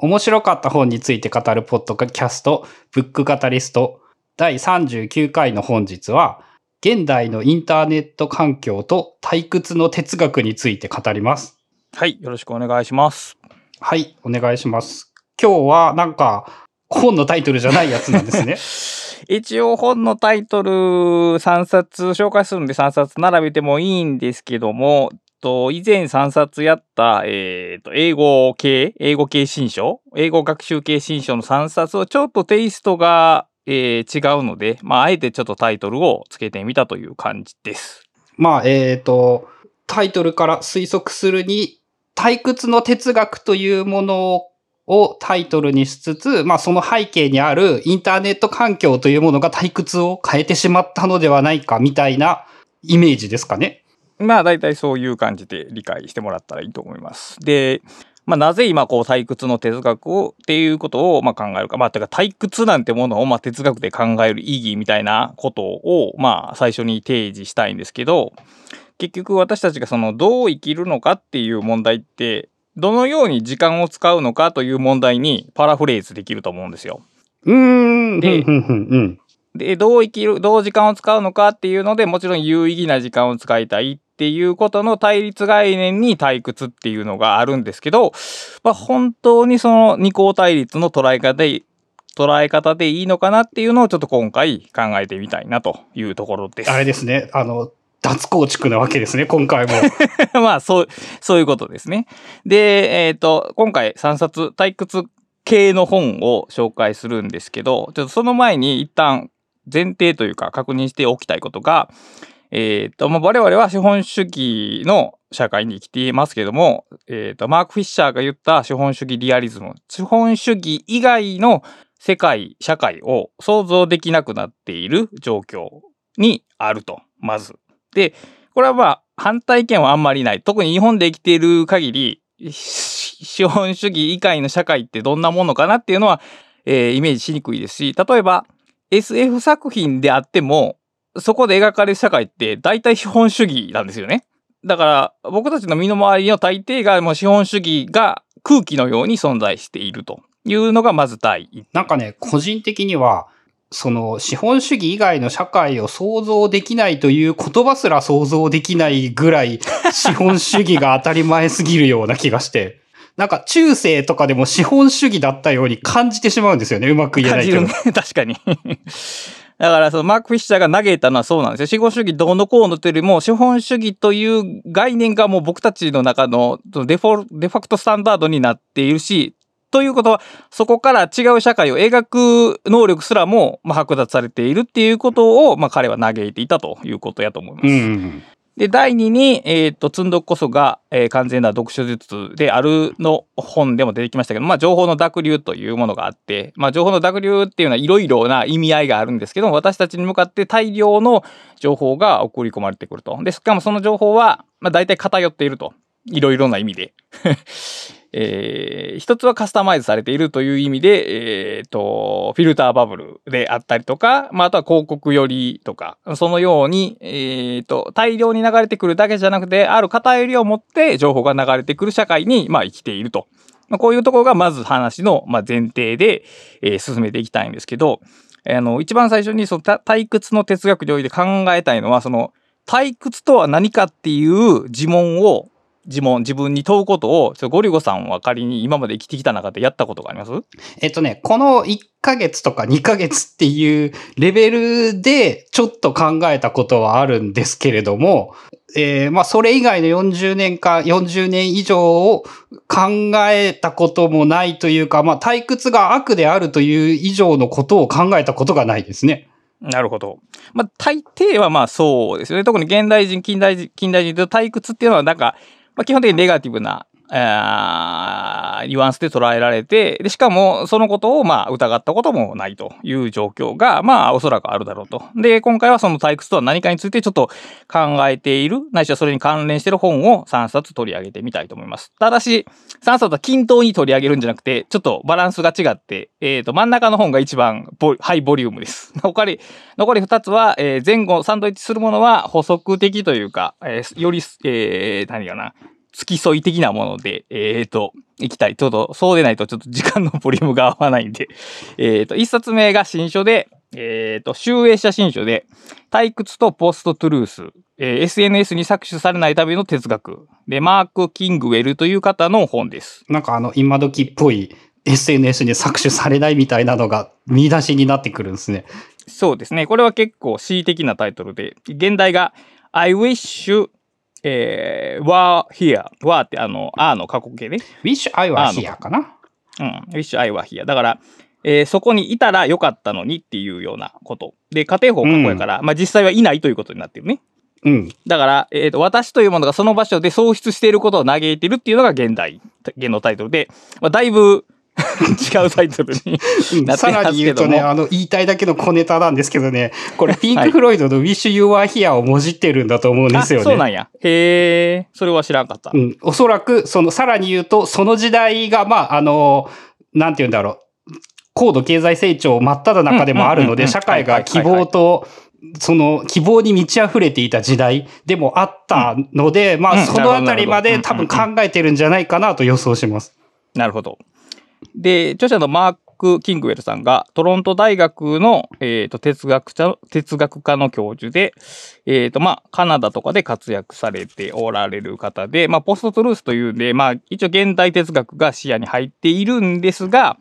面白かった本について語るポッドキャスト、ブックカタリスト第39回の本日は、現代のインターネット環境と退屈の哲学について語ります。はい、よろしくお願いします。はい、お願いします。今日はなんか、本のタイトルじゃないやつなんですね。一応本のタイトル3冊紹介するんで3冊並べてもいいんですけども、と、以前3冊やった、えっ、ー、と、英語系、英語系新書、英語学習系新書の3冊をちょっとテイストが、えー、違うので、まあ、あえてちょっとタイトルをつけてみたという感じです。まあ、えっ、ー、と、タイトルから推測するに、退屈の哲学というものをタイトルにしつつ、まあその背景にあるインターネット環境というものが退屈を変えてしまったのではないかみたいなイメージですかね。まあ大体そういう感じで理解してもらったらいいと思います。で、まあ、なぜ今こう退屈の哲学をっていうことをまあ考えるか。まあ、てか退屈なんてものをまあ哲学で考える意義みたいなことをまあ最初に提示したいんですけど、結局私たちがそのどう生きるのかっていう問題って、どのように時間を使うのかという問題にパラフレーズできると思うんですよ。うーん。で、で、どう生きる、どう時間を使うのかっていうので、もちろん有意義な時間を使いたいっていうことの対立概念に退屈っていうのがあるんですけど、まあ、本当にその二項対立の捉え方で、捉え方でいいのかなっていうのをちょっと今回考えてみたいなというところです。あれですね。あの、脱構築なわけですね、今回も。まあ、そう、そういうことですね。で、えっ、ー、と、今回3冊退屈系の本を紹介するんですけど、ちょっとその前に一旦前提というか確認しておきたいことが、えっ、ー、と、まあ、我々は資本主義の社会に生きていますけども、えっ、ー、と、マーク・フィッシャーが言った資本主義リアリズム、資本主義以外の世界、社会を想像できなくなっている状況にあると、まず。で、これはまあ、反対意見はあんまりない。特に日本で生きている限り、資本主義以外の社会ってどんなものかなっていうのは、えー、イメージしにくいですし、例えば SF 作品であっても、そこで描かれる社会って大体資本主義なんですよね。だから僕たちの身の回りの大抵がもう資本主義が空気のように存在しているというのがまず第一。なんかね、個人的には、その資本主義以外の社会を想像できないという言葉すら想像できないぐらい 資本主義が当たり前すぎるような気がして。なんか中世とかでも資本主義だったように感じてしまうんですよね。うまく言えないけど。ね、確かにだから、そのマーク・フィッシャーが嘆いたのはそうなんですよ。資本主義どうのこうのというよりも、資本主義という概念がもう僕たちの中のデフォデファクトスタンダードになっているし、ということは、そこから違う社会を描く能力すらも、まあ、剥奪されているっていうことを、まあ、彼は嘆いていたということやと思います。うんで、第2に、えっ、ー、と、積んどくこそが、えー、完全な読書術であるの本でも出てきましたけど、まあ、情報の濁流というものがあって、まあ、情報の濁流っていうのはいろいろな意味合いがあるんですけど、私たちに向かって大量の情報が送り込まれてくると。で、しかもその情報は、まあ、大体偏っていると。いろいろな意味で。えー、一つはカスタマイズされているという意味で、えー、と、フィルターバブルであったりとか、まあ、あとは広告寄りとか、そのように、えー、と、大量に流れてくるだけじゃなくて、ある偏りを持って情報が流れてくる社会に、まあ、生きていると。まあ、こういうところがまず話の、まあ、前提で、えー、進めていきたいんですけど、あの、一番最初にその退屈の哲学領域で考えたいのは、その、退屈とは何かっていう自問を自問、自分に問うことを、ゴリゴさんは仮に今まで生きてきた中でやったことがあります？えっとね、この1ヶ月とか2ヶ月っていうレベルでちょっと考えたことはあるんですけれども、えー、まあそれ以外の40年か40年以上を考えたこともないというか、まあ退屈が悪であるという以上のことを考えたことがないですね。なるほど。まあ、大抵はまあそうですよね。特に現代人、近代人、近代人と退屈っていうのはなんか、まあ、基本的にネガティブな、えニュアンスで捉えられて、で、しかもそのことをまあ疑ったこともないという状況が、まあおそらくあるだろうと。で、今回はその退屈とは何かについてちょっと考えている、ないしはそれに関連している本を3冊取り上げてみたいと思います。ただし、3冊は均等に取り上げるんじゃなくて、ちょっとバランスが違って、えっ、ー、と、真ん中の本が一番ハイボリュームです。残り、残り2つは、えー、前後サンドイッチするものは補足的というか、えー、より、えー、何かな、付き添い的なもので、えっ、と、いきたい。ちょっと、そうでないとちょっと時間の ボリュームが合わないんで。えっと、一冊目が新書で、えっ、と、集英写真書で、退屈とポストトゥルース、えー SNS に搾取されないための哲学。で、マーク・キングウェルという方の本です。なんかあの、今時っぽい SNS に搾取されないみたいなのが見出しになってくるんですね。そうですね。これは結構恣意的なタイトルで、現代が I wish えー、were here. were ってあの、あの過去形ね。Wish I were here かなうん。wish I were here. だから、えーそこにいたらよかったのにっていうようなこと。で、家庭法過去やから、まあ実際はいないということになってるね。うん。だから、えーと、私というものがその場所で喪失していることを嘆いているっていうのが現代、現のタイトルで、まあ、だいぶ 違うタイトルになってさら。に言うとね、あの、言いたいだけの小ネタなんですけどね、これピンク・フロイドの Wish You Were Here をもじってるんだと思うんですよね。あそうなんや。へえ、それは知らんかった。うん。おそらく、その、さらに言うと、その時代が、まあ、あの、なんて言うんだろう。高度経済成長真っ只中でもあるので、うんうんうんうん社会が希望と、その希望に満ち溢れていた時代でもあったので、まうんあそのあたりまで多分考えてるんじゃないかなと予想します。なるほど。で、著者のマーク・キングウェルさんが、トロント大学の、えーと哲学者哲学科の教授で、えーとまあ、カナダとかで活躍されておられる方で、まあ、ポストトゥルースというんで、まあ、一応現代哲学が視野に入っているんですが、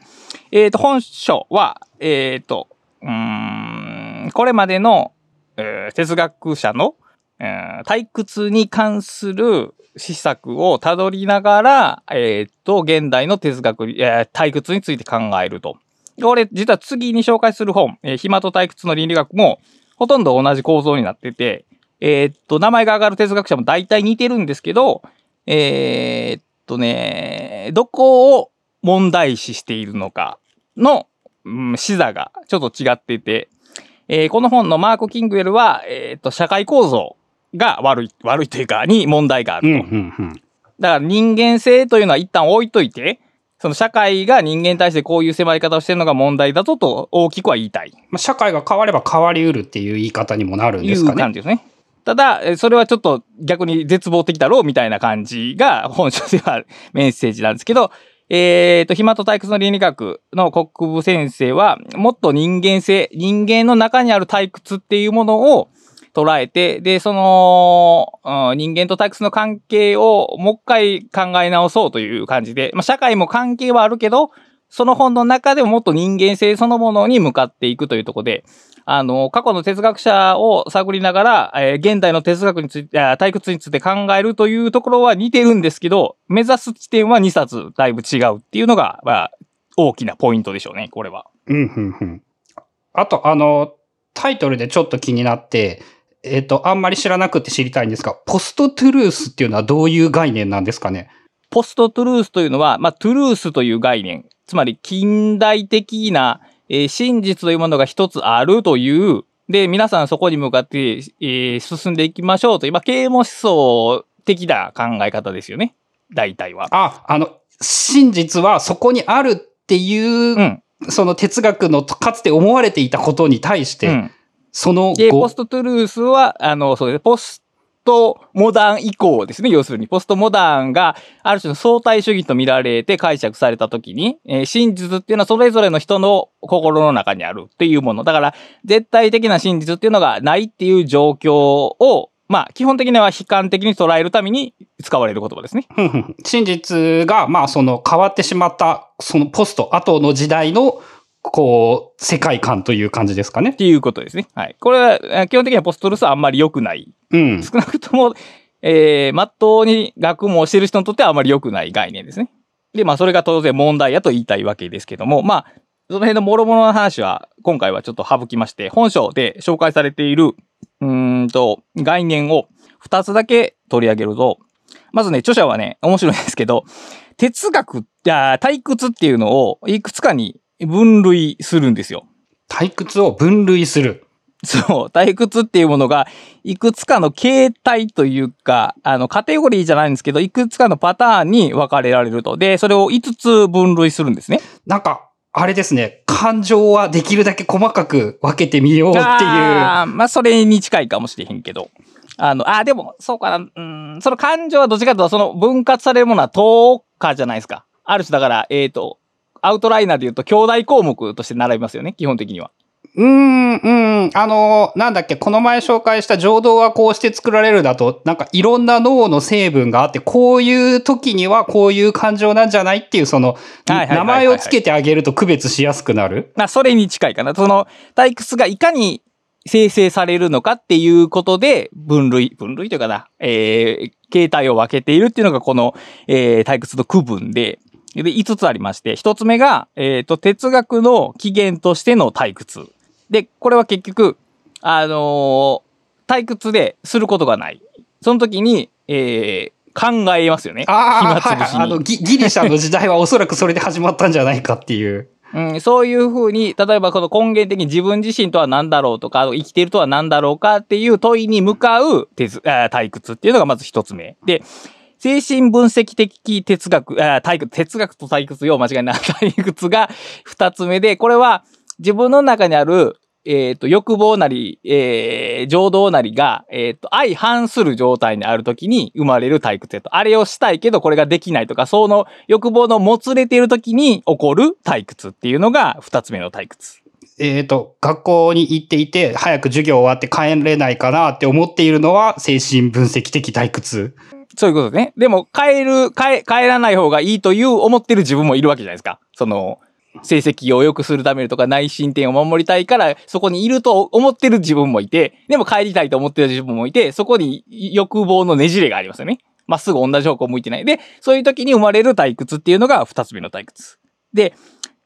えーと本書は、えーとうんこれまでの、えー哲学者の、えー退屈に関する施策をたどりながら、えーっと、現代の哲学、えー退屈について考えると。で俺、実は次に紹介する本、えー暇と退屈の倫理学も、ほとんど同じ構造になってて、えーっと、名前が上がる哲学者も大体似てるんですけど、えーっとね、どこを問題視しているのかの、うん、視座がちょっと違ってて、えーこの本のマーク・キングウェルは、えっと、社会構造が悪い、悪いというか、に問題があると。うん、うん、うん。だから人間性というのは一旦置いといて、その社会が人間に対してこういう迫り方をしてるのが問題だとと大きくは言いたい。まあ、社会が変われば変わりうるっていう言い方にもなるんいですかね。う感じですね。ただ、えそれはちょっと逆に絶望的だろうみたいな感じが本書ではメッセージなんですけど、えっ、と、暇と退屈の倫理学の国部先生は、もっと人間性、人間の中にある退屈っていうものを捉えて、で、その、うん人間と退屈の関係をもう一回考え直そうという感じで、まあ、社会も関係はあるけど、その本の中でももっと人間性そのものに向かっていくというところで、あの、過去の哲学者を探りながら、えー現代の哲学について、退屈について考えるというところは似てるんですけど、目指す地点は2冊だいぶ違うっていうのが、まあ、大きなポイントでしょうね、これは。うん、うん、うん。あと、あの、タイトルでちょっと気になって、えっ、と、あんまり知らなくて知りたいんですが、ポストトゥルースっていうのはどういう概念なんですかね？ポストトゥルースというのは、まあ、トゥルースという概念、つまり近代的な、えー真実というものが一つあるという、で、皆さんそこに向かって、えー進んでいきましょうという、まあ、啓蒙思想的な考え方ですよね。大体は。あ、あの、真実はそこにあるっていう、うん。その哲学のかつて思われていたことに対して、うん。そので、後ポストトゥルースは、あの、そうです。ポストモダン以降ですね。要するに、ポストモダンがある種の相対主義と見られて解釈されたときに、えー真実っていうのはそれぞれの人の心の中にあるっていうもの。だから、絶対的な真実っていうのがないっていう状況を、まあ、基本的には悲観的に捉えるために使われる言葉ですね。真実が、まあ、その変わってしまった、そのポスト後の時代の、こう、世界観という感じですかねっ。ていうことですね。はい。これは、えー基本的にはポストルースはあんまり良くないうん。少なくとも、えー、まっとうに学問をしている人にとってはあまり良くない概念ですね。で、まあ、それが当然問題やと言いたいわけですけども、まあ、その辺の諸々の話は、今回はちょっと省きまして、本書で紹介されている、うーんと、概念を2つだけ取り上げると、まずね、著者はね、面白いんですけど、哲学、いや退屈っていうのをいくつかに分類するんですよ。退屈を分類する。そう、退屈っていうものが、いくつかの形態というか、あの、カテゴリーじゃないんですけど、いくつかのパターンに分かれられると。で、それを5つ分類するんですね。なんか、あれですね、感情はできるだけ細かく分けてみようっていう。あーまあ、それに近いかもしれへんけど。あの、あ、でも、そうかな、うん、その感情はどっちかというと、その分割されるものは等価じゃないですか。ある種だから、えっ、と、アウトライナーで言うと、兄弟項目として並びますよね、基本的には。うーん、うん。あの、なんだっけ、この前紹介した情動はこうして作られるだと、なんかいろんな脳の成分があって、こういう時にはこういう感情なんじゃないっていう、その、名前をつけてあげると区別しやすくなる。まあ、それに近いかな。その、退屈がいかに生成されるのかっていうことで、分類、分類というかな、えー、形態を分けているっていうのがこの、えー、退屈の区分で、で、5つありまして、1つ目が、えっ、と、哲学の起源としての退屈。で、これは結局、あのー退屈ですることがない。その時に、えー、考えますよね。ああ、暇はい。あの、ギギリシャの時代はおそらくそれで始まったんじゃないかっていう。うん、そういうふうに、例えばこの根源的に自分自身とは何だろうとか、生きているとは何だろうかっていう問いに向かう哲あー退屈っていうのがまず一つ目。で、精神分析的哲学、あー退屈、哲学と退屈よ間違いない。退屈が二つ目で、これは自分の中にある、えっ、と、欲望なり、えー、情動なりが、えっ、と、相反する状態にあるときに生まれる退屈やと。あれをしたいけどこれができないとか、その欲望のもつれているときに起こる退屈っていうのが二つ目の退屈。えっ、と、学校に行っていて、早く授業終わって帰れないかなって思っているのは、精神分析的退屈。そういうことね。でも、帰る、帰、帰らない方がいいという思ってる自分もいるわけじゃないですか。その、成績を良くするためとか内申点を守りたいから、そこにいると思ってる自分もいて、でも帰りたいと思ってる自分もいて、そこに欲望のねじれがありますよね。まっすぐ同じ方向向いてない。で、そういう時に生まれる退屈っていうのが二つ目の退屈。で、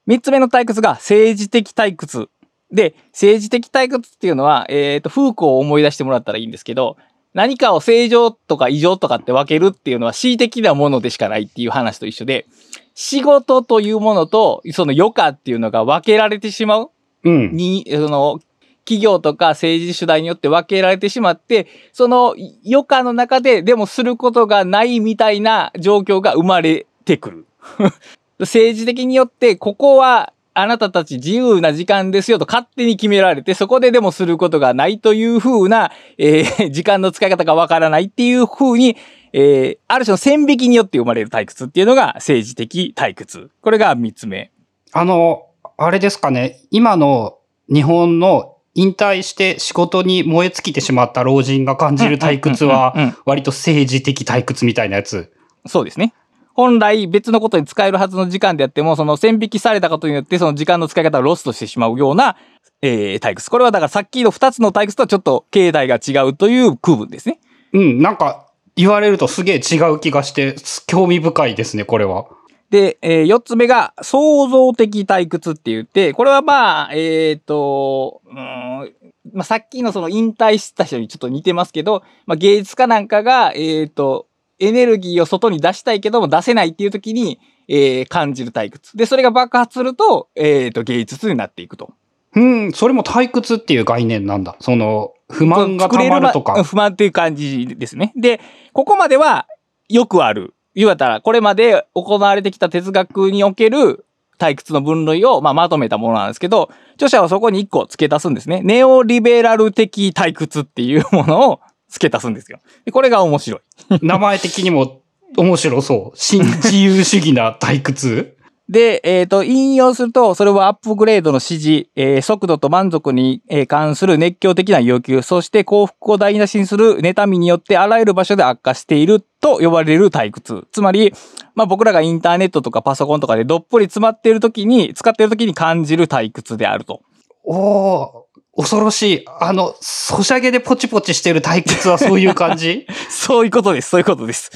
三つ目の退屈が政治的退屈。で、政治的退屈っていうのは、えっ、と、フーコーを思い出してもらったらいいんですけど、何かを正常とか異常とかって分けるっていうのは恣意的なものでしかないっていう話と一緒で、仕事というものと、その余暇っていうのが分けられてしまう。うん。に、その、企業とか政治主題によって分けられてしまって、その余暇の中ででもすることがないみたいな状況が生まれてくる。政治的によって、ここはあなたたち自由な時間ですよと勝手に決められて、そこででもすることがないという風な、えー 時間の使い方がわからないっていう風に、えーある種の線引きによって生まれる退屈っていうのが政治的退屈。これが三つ目。あの、あれですかね、今の日本の引退して仕事に燃え尽きてしまった老人が感じる退屈は割と政治的退屈みたいなやつ。そうですね。本来別のことに使えるはずの時間であっても、その線引きされたことによってその時間の使い方をロストしてしまうような、えー、退屈。これはだからさっきの二つの退屈とはちょっと形態が違うという区分ですね。うん、なんか言われるとすげえ違う気がして、興味深いですね、これは。で、えー、四つ目が創造的退屈って言って、これはまあ、えっ、と、うーんまあ、さっきのその引退した人にちょっと似てますけど、まあ、芸術家なんかが、えっ、と、エネルギーを外に出したいけども出せないっていう時に、えー感じる退屈。で、それが爆発すると、えっ、と、芸術になっていくと。うん、それも退屈っていう概念なんだ。その、不満が溜まるとまか。不満っていう感じですね。で、ここまではよくある。言われたら、これまで行われてきた哲学における退屈の分類を、まあ、まとめたものなんですけど、著者はそこに一個付け足すんですね。ネオリベラル的退屈っていうものを付け足すんですよ。でこれが面白い。名前的にも面白そう。新自由主義な退屈？で、えっ、と、引用すると、それはアップグレードの指示、えー速度と満足に、えー関する熱狂的な要求、そして幸福を台無しにする妬みによってあらゆる場所で悪化していると呼ばれる退屈。つまり、まあ僕らがインターネットとかパソコンとかでどっぷり詰まっている時に、使っている時に感じる退屈であると。おー、恐ろしい。あの、ソシャゲでポチポチしてる退屈はそういう感じ？そういうことです。そういうことです。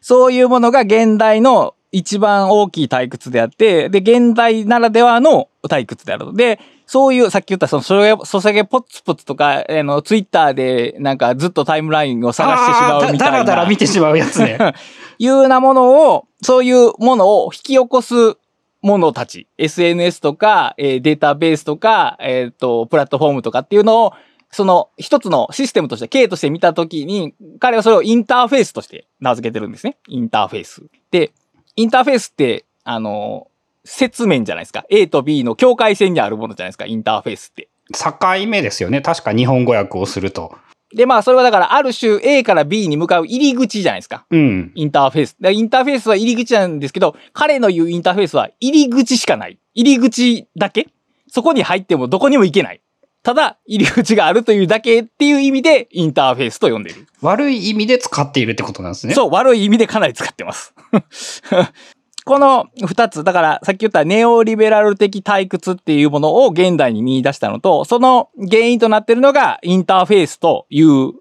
そういうものが現代の一番大きい退屈であって、で、現代ならではの退屈であると。で、そういう、さっき言ったその、ソシャゲポツポツとか、あの、ツイッターでなんかずっとタイムラインを探してしまうみたいな。だだらだら見てしまうやつね。いうようなものを、そういうものを引き起こすものたち、SNS とか、えーデータベースとか、えっ、と、プラットフォームとかっていうのを、その一つのシステムとして、K として見たときに、彼はそれをインターフェースとして名付けてるんですね。インターフェース。で、インターフェースって、あの、説面じゃないですか。A と B の境界線にあるものじゃないですか、インターフェースって。境目ですよね。確か日本語訳をすると。で、まあ、それはだから、ある種 A から B に向かう入り口じゃないですか。うん。インターフェース。でインターフェースは入り口なんですけど、彼の言うインターフェースは入り口しかない。入り口だけそこに入ってもどこにも行けない。ただ、入り口があるというだけっていう意味で、インターフェースと呼んでる。悪い意味で使っているってことなんですね。そう、悪い意味でかなり使ってます。この二つ、だからさっき言ったネオリベラル的退屈っていうものを現代に見出したのと、その原因となっているのがインターフェースという、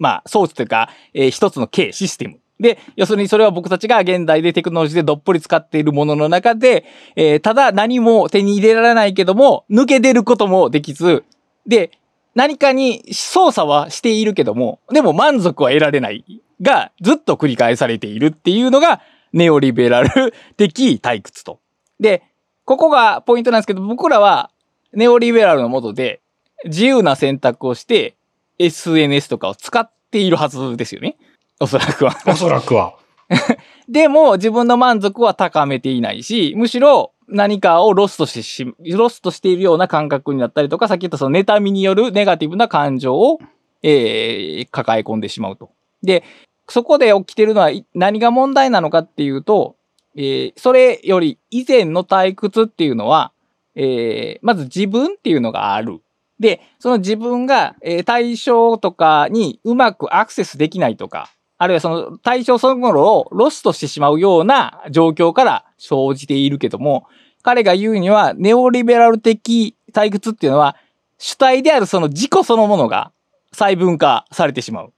まあ装置というか、えー一つの形、システム。で、要するにそれは僕たちが現代でテクノロジーでどっぷり使っているものの中で、えーただ何も手に入れられないけども、抜け出ることもできず、で、何かに操作はしているけども、でも満足は得られないがずっと繰り返されているっていうのがネオリベラル的退屈と。で、ここがポイントなんですけど、僕らはネオリベラルのもとで自由な選択をして SNS とかを使っているはずですよね。おそらくは。おそらくは。でも自分の満足は高めていないし、むしろ何かをロストしてし、ロストしているような感覚になったりとか、さっき言ったその妬みによるネガティブな感情を、えー抱え込んでしまうと。で、そこで起きてるのは何が問題なのかっていうと、えーそれより以前の退屈っていうのは、えーまず自分っていうのがある。で、その自分が、えー対象とかにうまくアクセスできないとか、あるいはその対象そのものをロストしてしまうような状況から生じているけども、彼が言うにはネオリベラル的退屈っていうのは主体であるその自己そのものが細分化されてしまう。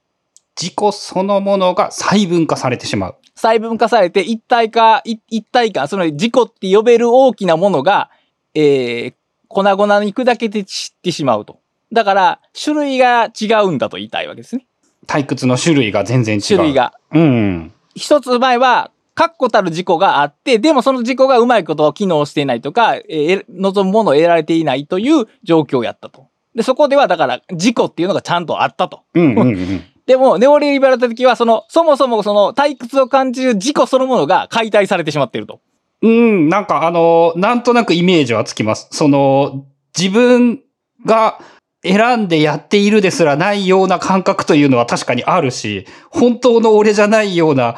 自己そのものが細分化されてしまう。細分化されて一体化、い一体感、その自己って呼べる大きなものが、えー、粉々に砕けて散ってしまうと。だから、種類が違うんだと言いたいわけですね。退屈の種類が全然違う。種類。が。うん。一つ前は、確固たる事故があって、でもその事故がうまいことを機能していないとか、えー望むものを得られていないという状況やったと。で、そこではだから、事故っていうのがちゃんとあったと。うんうんうん。でも、ネオリベラル的は、その、そもそもその退屈を感じる事故そのものが解体されてしまっていると。うん、なんかあの、なんとなくイメージはつきます。その、自分が選んでやっているですらないような感覚というのは確かにあるし、本当の俺じゃないような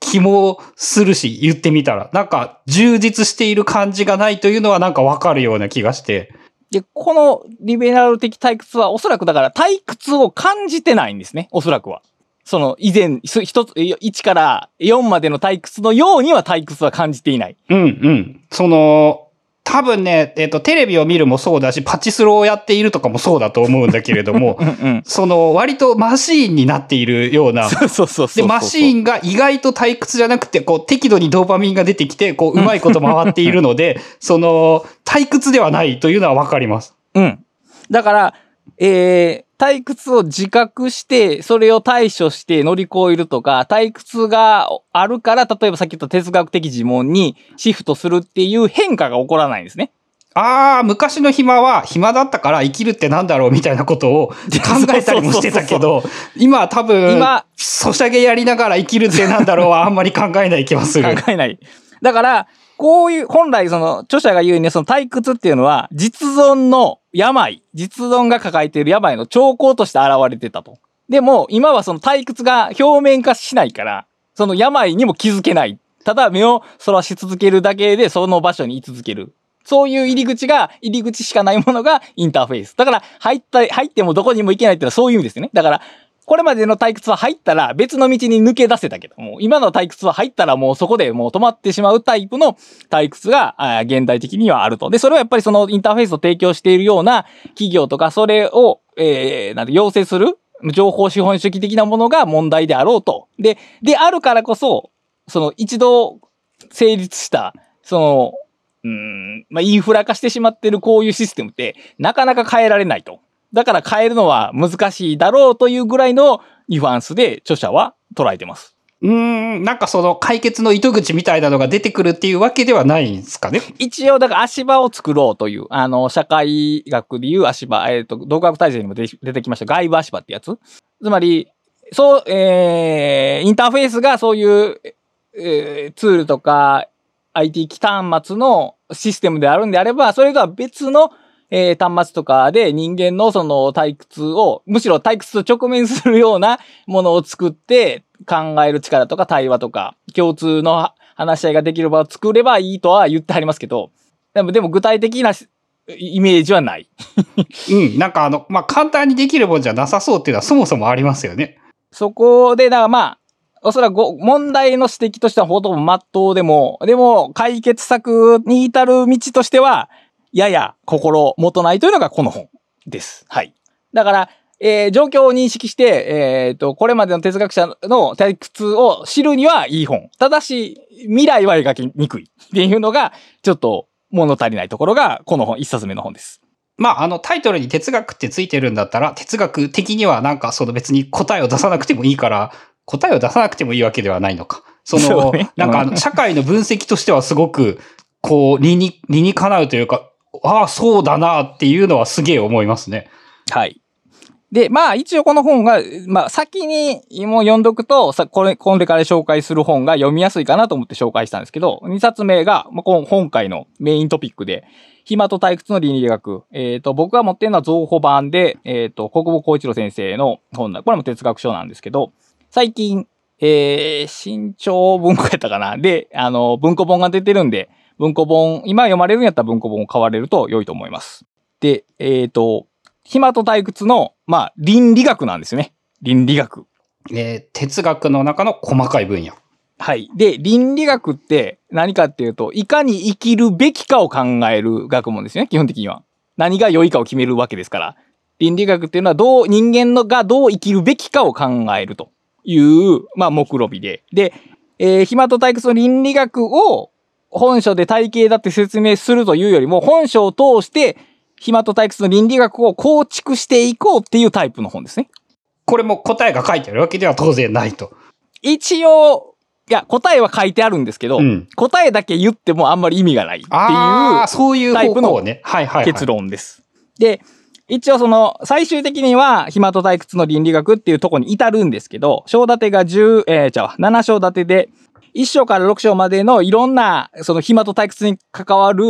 気もするし、言ってみたら。なんか充実している感じがないというのはなんかわかるような気がして。で、このリベラル的退屈はおそらくだから退屈を感じてないんですね。おそらくは。その以前、一つ、1から4までの退屈のようには退屈は感じていない。うんうん。その、多分ね、えっ、と、テレビを見るもそうだし、パチスロをやっているとかもそうだと思うんだけれども う、んうん。その、割とマシーンになっているような、そうそうそうそうで、マシーンが意外と退屈じゃなくて、こう、適度にドーパミンが出てきて、こう、うまいこと回っているので、その、退屈ではないというのはわかります。うん。だから、えー、退屈を自覚して、それを対処して乗り越えるとか、退屈があるから、例えばさっき言った哲学的自問にシフトするっていう変化が起こらないんですね。ああ、昔の暇は暇だったから生きるってなんだろうみたいなことを 考えたりもしてたけど、今は多分、今ソシャゲやりながら生きるってなんだろうはあんまり考えない気はする。考えない。だから、こういう、本来その著者が言うにその退屈っていうのは実存の病、実存が抱えている病の兆候として現れてたと。でも今はその退屈が表面化しないから、その病にも気づけない。ただ目をそらし続けるだけでその場所に居続ける。そういう入り口が、入り口しかないものがインターフェース。だから入った、入ってもどこにも行けないっていうのはそういう意味ですよね。だから、これまでの退屈は入ったら別の道に抜け出せたけども、今の退屈は入ったらもうそこでもう止まってしまうタイプの退屈が、現代的にはあると。で、それはやっぱりそのインターフェースを提供しているような企業とか、それを、えー、なんて、要請する情報資本主義的なものが問題であろうと。で、であるからこそ、その一度成立した、その、うん、まあ、インフラ化してしまってるこういうシステムって、なかなか変えられないと。だから変えるのは難しいだろうというぐらいのニュアンスで著者は捉えてます。うーん、なんかその解決の糸口みたいなのが出てくるっていうわけではないんですかね？一応、だから足場を作ろうという、あの、社会学でいう足場、えっ、と、動学大全にも出出てきました外部足場ってやつ。つまり、そう、えー、インターフェースがそういう、えーツールとか IT 機端末のシステムであるんであれば、それとは別のえー端末とかで人間のその退屈を、むしろ退屈と直面するようなものを作って考える力とか対話とか、共通の話し合いができる場を作ればいいとは言ってはりますけど、でも、でも具体的なしイメージはない。うん。なんかあの、まあ、簡単にできるもんじゃなさそうっていうのはそもそもありますよね。そこで、だからまあ、おそらくご問題の指摘としてはほとんど真っ当でも、でも解決策に至る道としては、やや心もとないというのがこの本です。はい。だから、えー状況を認識して、えっ、と、これまでの哲学者の退屈を知るにはいい本。ただし、未来は描きにくいっていうのが、ちょっと物足りないところが、この本、一冊目の本です。まあ、あの、タイトルに哲学ってついてるんだったら、哲学的にはなんかその別に答えを出さなくてもいいから、答えを出さなくてもいいわけではないのか。その、そうねなんか社会の分析としてはすごく、こう、理に、理にかなうというか、ああ、そうだなっていうのはすげえ思いますね。はい。で、まあ一応この本が、まあ先にもう読んどくと、さこれ、これから紹介する本が読みやすいかなと思って紹介したんですけど、2冊目が、まあ、この本回のメイントピックで、暇と退屈の倫理学。えっ、と、僕が持ってるのは増補版で、えっ、と、国母光一郎先生の本だ。これも哲学書なんですけど、最近、えー、新潮文庫やったかなで、あの、文庫本が出てるんで、文庫本、今読まれるんやったら文庫本を買われると良いと思います。で、えっ、と、暇と退屈の、まあ、倫理学なんですよね。倫理学。えー哲学の中の細かい分野。はい。で、倫理学って何かっていうと、いかに生きるべきかを考える学問ですよね、基本的には。何が良いかを決めるわけですから。倫理学っていうのは、どう、人間のがどう生きるべきかを考えるという、まあ、目論びで。で、えー暇と退屈の倫理学を本書で体系だって説明するというよりも、本書を通して、暇と退屈の倫理学を構築していこうっていうタイプの本ですね。これも答えが書いてあるわけでは当然ないと。一応、いや、答えは書いてあるんですけど、うん答えだけ言ってもあんまり意味がないっていそういうタイプの結論です。で、一応その、最終的には、暇と退屈の倫理学っていうところに至るんですけど、章立てが10、えー、じゃあ、7章立てで、1章から6章までのいろんな、その暇と退屈に関わる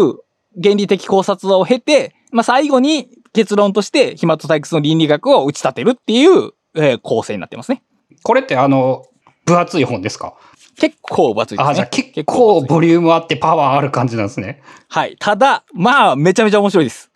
原理的考察を経て、まあ、最後に結論として、暇と退屈の倫理学を打ち立てるっていう、えー構成になってますね。これってあの、分厚い本ですか？結構分厚いですね。あ、じゃあ結分構ボリュームあってパワーある感じなんですね。はい。ただ、まあ、めちゃめちゃ面白いです。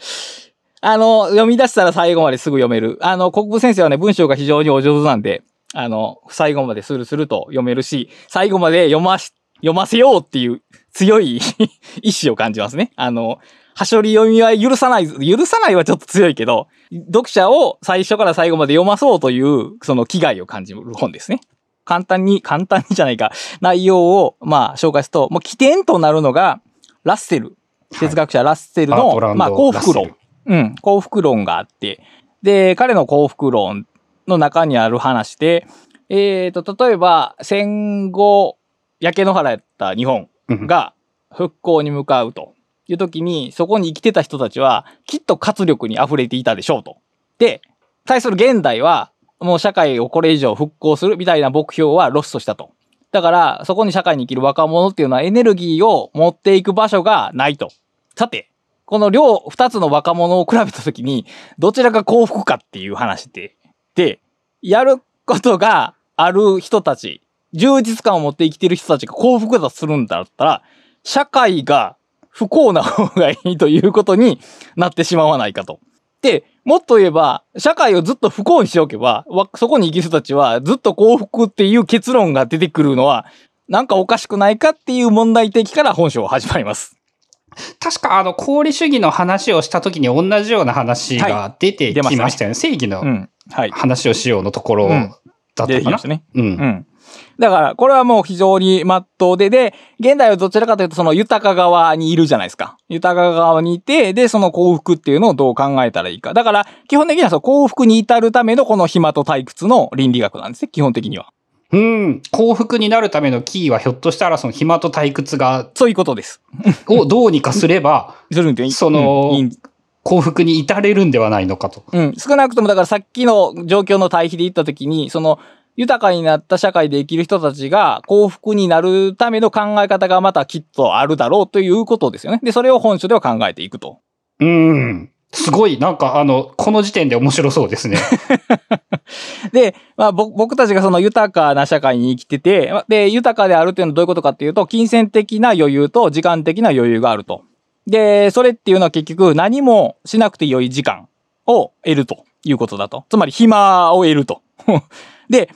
あの、読み出したら最後まですぐ読める。あの、国分先生はね、文章が非常にお上手なんで、あの、最後までスルスルと読めるし、最後まで読まし、読ませようっていう強い 意志を感じますね。あの、はしょり読みは許さない、許さないはちょっと強いけど、読者を最初から最後まで読まそうという、その気概を感じる本ですね。簡単に、簡単にじゃないか、内容を、まあ、紹介すると、もう起点となるのが、ラッセル。哲学者ラッセルの、バートランドまあ、幸福論。うん、幸福論があって、で、彼の幸福論の中にある話で、えっ、と、例えば、戦後、焼け野原やった日本うんが復興に向かうという時に、そこに生きてた人たちは、きっと活力に溢れていたでしょうと。で、対する現代は、もう社会をこれ以上復興するみたいな目標はロストしたと。だから、そこに社会に生きる若者っていうのはエネルギーを持っていく場所がないと。さて、この両二つの若者を比べたときに、どちらが幸福かっていう話で、で、やることがある人たち、充実感を持って生きてる人たちが幸福だとするんだったら、社会が不幸な方がいいということになってしまわないかと。で、もっと言えば、社会をずっと不幸にしておけば、わそこに生きる人たちはずっと幸福っていう結論が出てくるのは、なんかおかしくないかっていう問題的から本書は始まります。確かあの、功利主義の話をした時に同じような話が出て出ましたねきましたよね。正義の。話をしようのところうんだったかな？ね。うん。うん。だから、これはもう非常に真っ当で、で、現代はどちらかというとその豊か側にいるじゃないですか。豊か側にいて、で、その幸福っていうのをどう考えたらいいか。だから、基本的にはその幸福に至るためのこの暇と退屈の倫理学なんですね、基本的には。うん。幸福になるためのキーはひょっとしたらその暇と退屈が、そういうことです。をどうにかすれば、その幸福に至れるんではないのかと。うん。少なくともだからさっきの状況の対比で言ったときに、その豊かになった社会で生きる人たちが幸福になるための考え方がまたきっとあるだろうということですよね。で、それを本書では考えていくと。うん。すごい、なんかあの、この時点で面白そうですね。で、まあ、ぼ僕たちがその豊かな社会に生きてて、まで、豊かであるっていうのはどういうことかっていうと、金銭的な余裕と時間的な余裕があると。で、それっていうのは結局何もしなくて良い時間を得るということだと。つまり暇を得ると。で、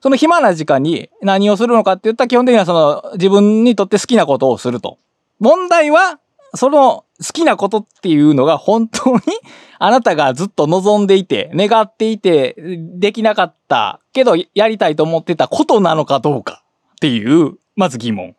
その暇な時間に何をするのかって言ったら基本的にはその自分にとって好きなことをすると。問題は、その好きなことっていうのが本当にあなたがずっと望んでいて、願っていて、できなかったけどやりたいと思ってたことなのかどうかっていう、まず疑問。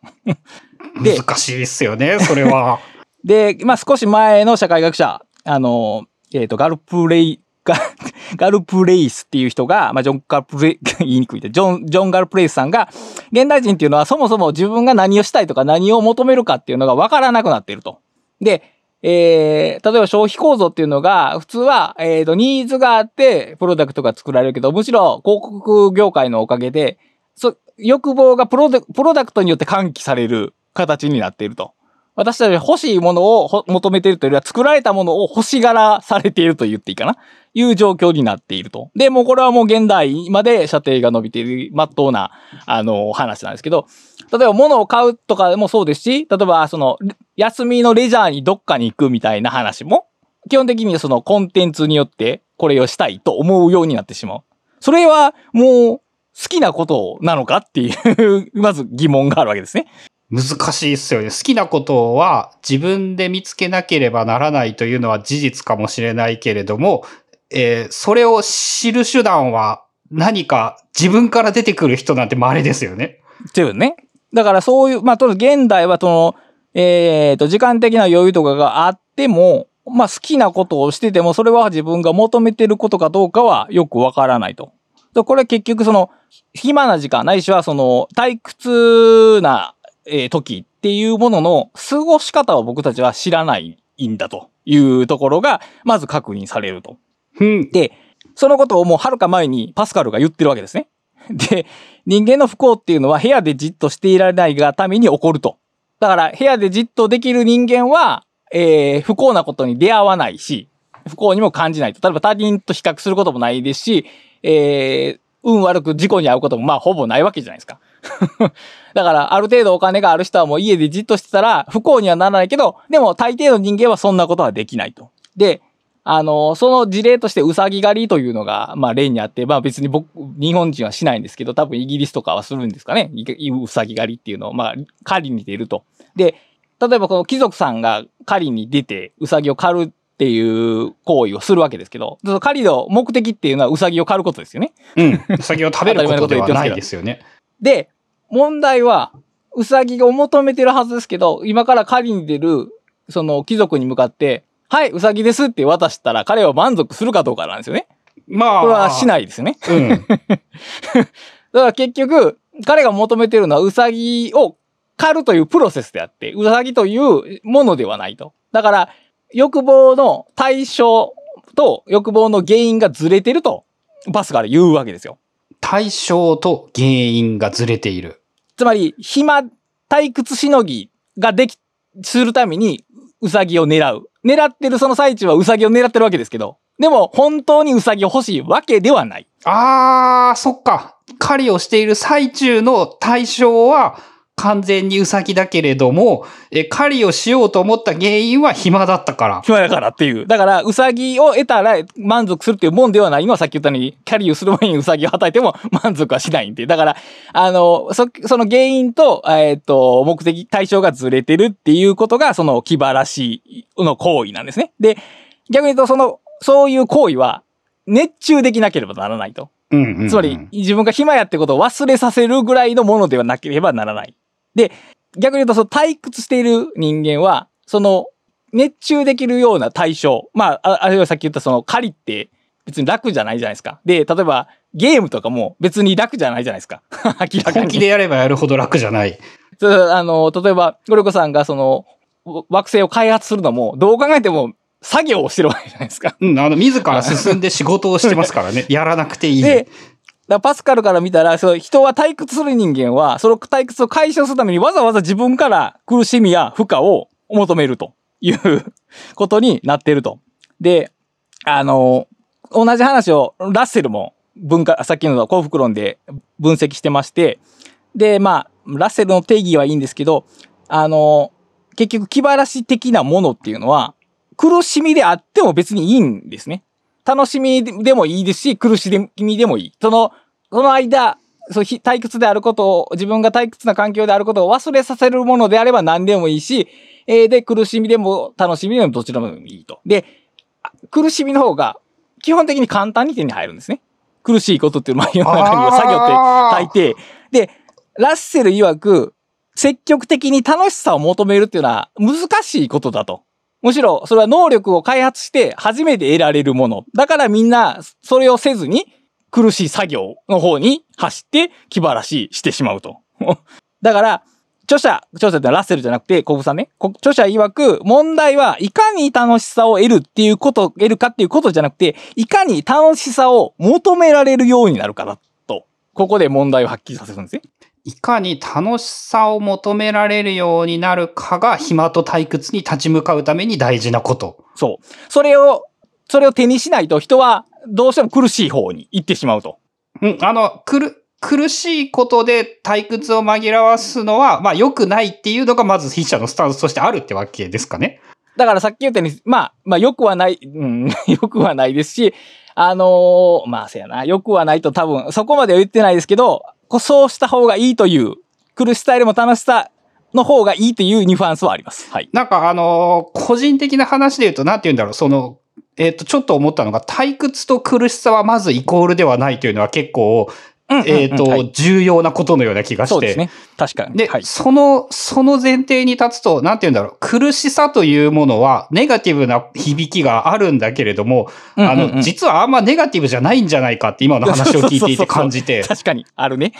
で難しいですよね、それは。で、まあ少し前の社会学者、あの、えっ、と、ガルプレイ、ガ ガルプレイスっていう人が、まあ、ジョン・ガルプレイ、言いにくいで、ジョン、ジョン・ガルプレイスさんが、現代人っていうのはそもそも自分が何をしたいとか何を求めるかっていうのが分からなくなっていると。で、えー、例えば消費構造っていうのが、普通は、えっ、と、ニーズがあって、プロダクトが作られるけど、むしろ広告業界のおかげで、そ、欲望がプロプロダクトによって喚起される形になっていると。私たち欲しいものを求めているというよりは作られたものを欲しがらされていると言っていいかな？いう状況になっていると。で、もうこれはもう現代まで射程が伸びている、まっとうな、あの、話なんですけど、例えば物を買うとかもそうですし、例えばその、休みのレジャーにどっかに行くみたいな話も、基本的にそのコンテンツによってこれをしたいと思うようになってしまう。それはもう好きなことなのかっていう、まず疑問があるわけですね。難しいですよね。好きなことは自分で見つけなければならないというのは事実かもしれないけれども、えーそれを知る手段は何か自分から出てくる人なんて稀ですよね。っていうね。だからそういう、まあ、とりあえず現代はその、えっ、と、時間的な余裕とかがあっても、まあ、好きなことをしてても、それは自分が求めてることかどうかはよくわからないと。これは結局その、暇な時間、ないしはその、退屈な、えー時っていうものの過ごし方を僕たちは知らないんだというところが、まず確認されると。うん。で、そのことをもうはるか前にパスカルが言ってるわけですね。で、人間の不幸っていうのは部屋でじっとしていられないがために起こると。だから部屋でじっとできる人間は、えー不幸なことに出会わないし、不幸にも感じないと。例えば他人と比較することもないですし、えー運悪く事故に遭うこともまあほぼないわけじゃないですか。だからある程度お金がある人はもう家でじっとしてたら不幸にはならないけど、でも大抵の人間はそんなことはできないと。で、あの、その事例としてうさぎ狩りというのが、まあ例にあって、まあ別に僕、日本人はしないんですけど、多分イギリスとかはするんですかね。いうさぎ狩りっていうのを、まあ狩りに出ると。で、例えばこの貴族さんが狩りに出てうさぎを狩るっていう行為をするわけですけど、その狩りの目的っていうのはうさぎを狩ることですよね。うん。うさぎを食べることではないですよね。で、問題は、うさぎを求めてるはずですけど、今から狩りに出る、その貴族に向かって、はい、うさぎですって渡したら彼は満足するかどうかなんですよね。まあ。これはしないですよね。うん。だから結局、彼が求めてるのはうさぎを狩るというプロセスであって、うさぎというものではないと。だから、欲望の対象と欲望の原因がずれてると、バスから言うわけですよ。対象と原因がずれている。つまり、暇、退屈しのぎができ、するために、うさぎを狙う。狙ってるその最中はうさぎを狙ってるわけですけど、でも本当にうさぎ欲しいわけではない。あー、そっか。狩りをしている最中の対象は完全にウサギだけれども、え狩りをしようと思った原因は暇だったから。暇だからっていう。だから、うさぎを得たら満足するっていうもんではないのはさっき言ったように、キャリーをする前にうさぎをはたいても満足はしないんで。だから、あの、そ、その原因と、えっ、と、目的、対象がずれてるっていうことが、その気晴らしの行為なんですね。で、逆に言うと、その、そういう行為は、熱中できなければならないと。うんうんうんつまり、自分が暇やってことを忘れさせるぐらいのものではなければならない。で、逆に言うと、その退屈している人間は、その、熱中できるような対象。まあ、ああるいはさっき言ったその狩りって別に楽じゃないじゃないですか。で、例えばゲームとかも別に楽じゃないじゃないですか。明らかに。本気でやればやるほど楽じゃない。そうあの、例えば、ゴリコさんがその、惑星を開発するのも、どう考えても作業をしてるわけじゃないですか。うん、あの、自ら進んで仕事をしてますからね。やらなくていい。で、だパスカルから見たら、その人は退屈する人間は、その退屈を解消するためにわざわざ自分から苦しみや負荷を求めるということになってると。で、あの、同じ話をラッセルも文化、さっきの幸福論で分析してまして、で、まあ、ラッセルの定義はいいんですけど、あの、結局気晴らし的なものっていうのは、苦しみであっても別にいいんですね。楽しみでもいいですし、苦しみでもいい。その、その間、そう退屈であることを、自分が退屈な環境であることを忘れさせるものであれば何でもいいし、えー、で、苦しみでも楽しみでもどちらでもいいと。で、苦しみの方が基本的に簡単に手に入るんですね。苦しいことっていうのは世の中には作業って大抵。で、ラッセル曰く、積極的に楽しさを求めるっていうのは難しいことだと。むしろ、それは能力を開発して初めて得られるもの。だからみんな、それをせずに、苦しい作業の方に走って気晴らししてしまうと。だから、著者、著者ってラッセルじゃなくて、コブさんね。著者曰く、問題はいかに楽しさを得るっていうこと、得るかっていうことじゃなくて、いかに楽しさを求められるようになるかだと。ここで問題をはっきりさせるんですね。いかに楽しさを求められるようになるかが暇と退屈に立ち向かうために大事なこと。そう。それを、それを手にしないと人はどうしても苦しい方に行ってしまうと。うん、あの、くる、苦しいことで退屈を紛らわすのは、まあ良くないっていうのがまず筆者のスタンスとしてあるってわけですかね。だからさっき言ったように、まあ、まあ良くはない、うん、良くはないですし、あのー、まあせやな、良くはないと多分そこまでは言ってないですけど、そうした方がいいという、苦しさよりも楽しさの方がいいというニュアンスはあります。はい。なんかあのー、個人的な話で言うと、なんて言うんだろう、その、えっ、ー、と、ちょっと思ったのが、退屈と苦しさはまずイコールではないというのは結構、えっ、と、はい、重要なことのような気がして。そうですね。確かに。で、はい、その、その前提に立つと、なんて言うんだろう、苦しさというものは、ネガティブな響きがあるんだけれども、あの、実はあんまネガティブじゃないんじゃないかって今の話を聞いていて感じて。確かに、あるね。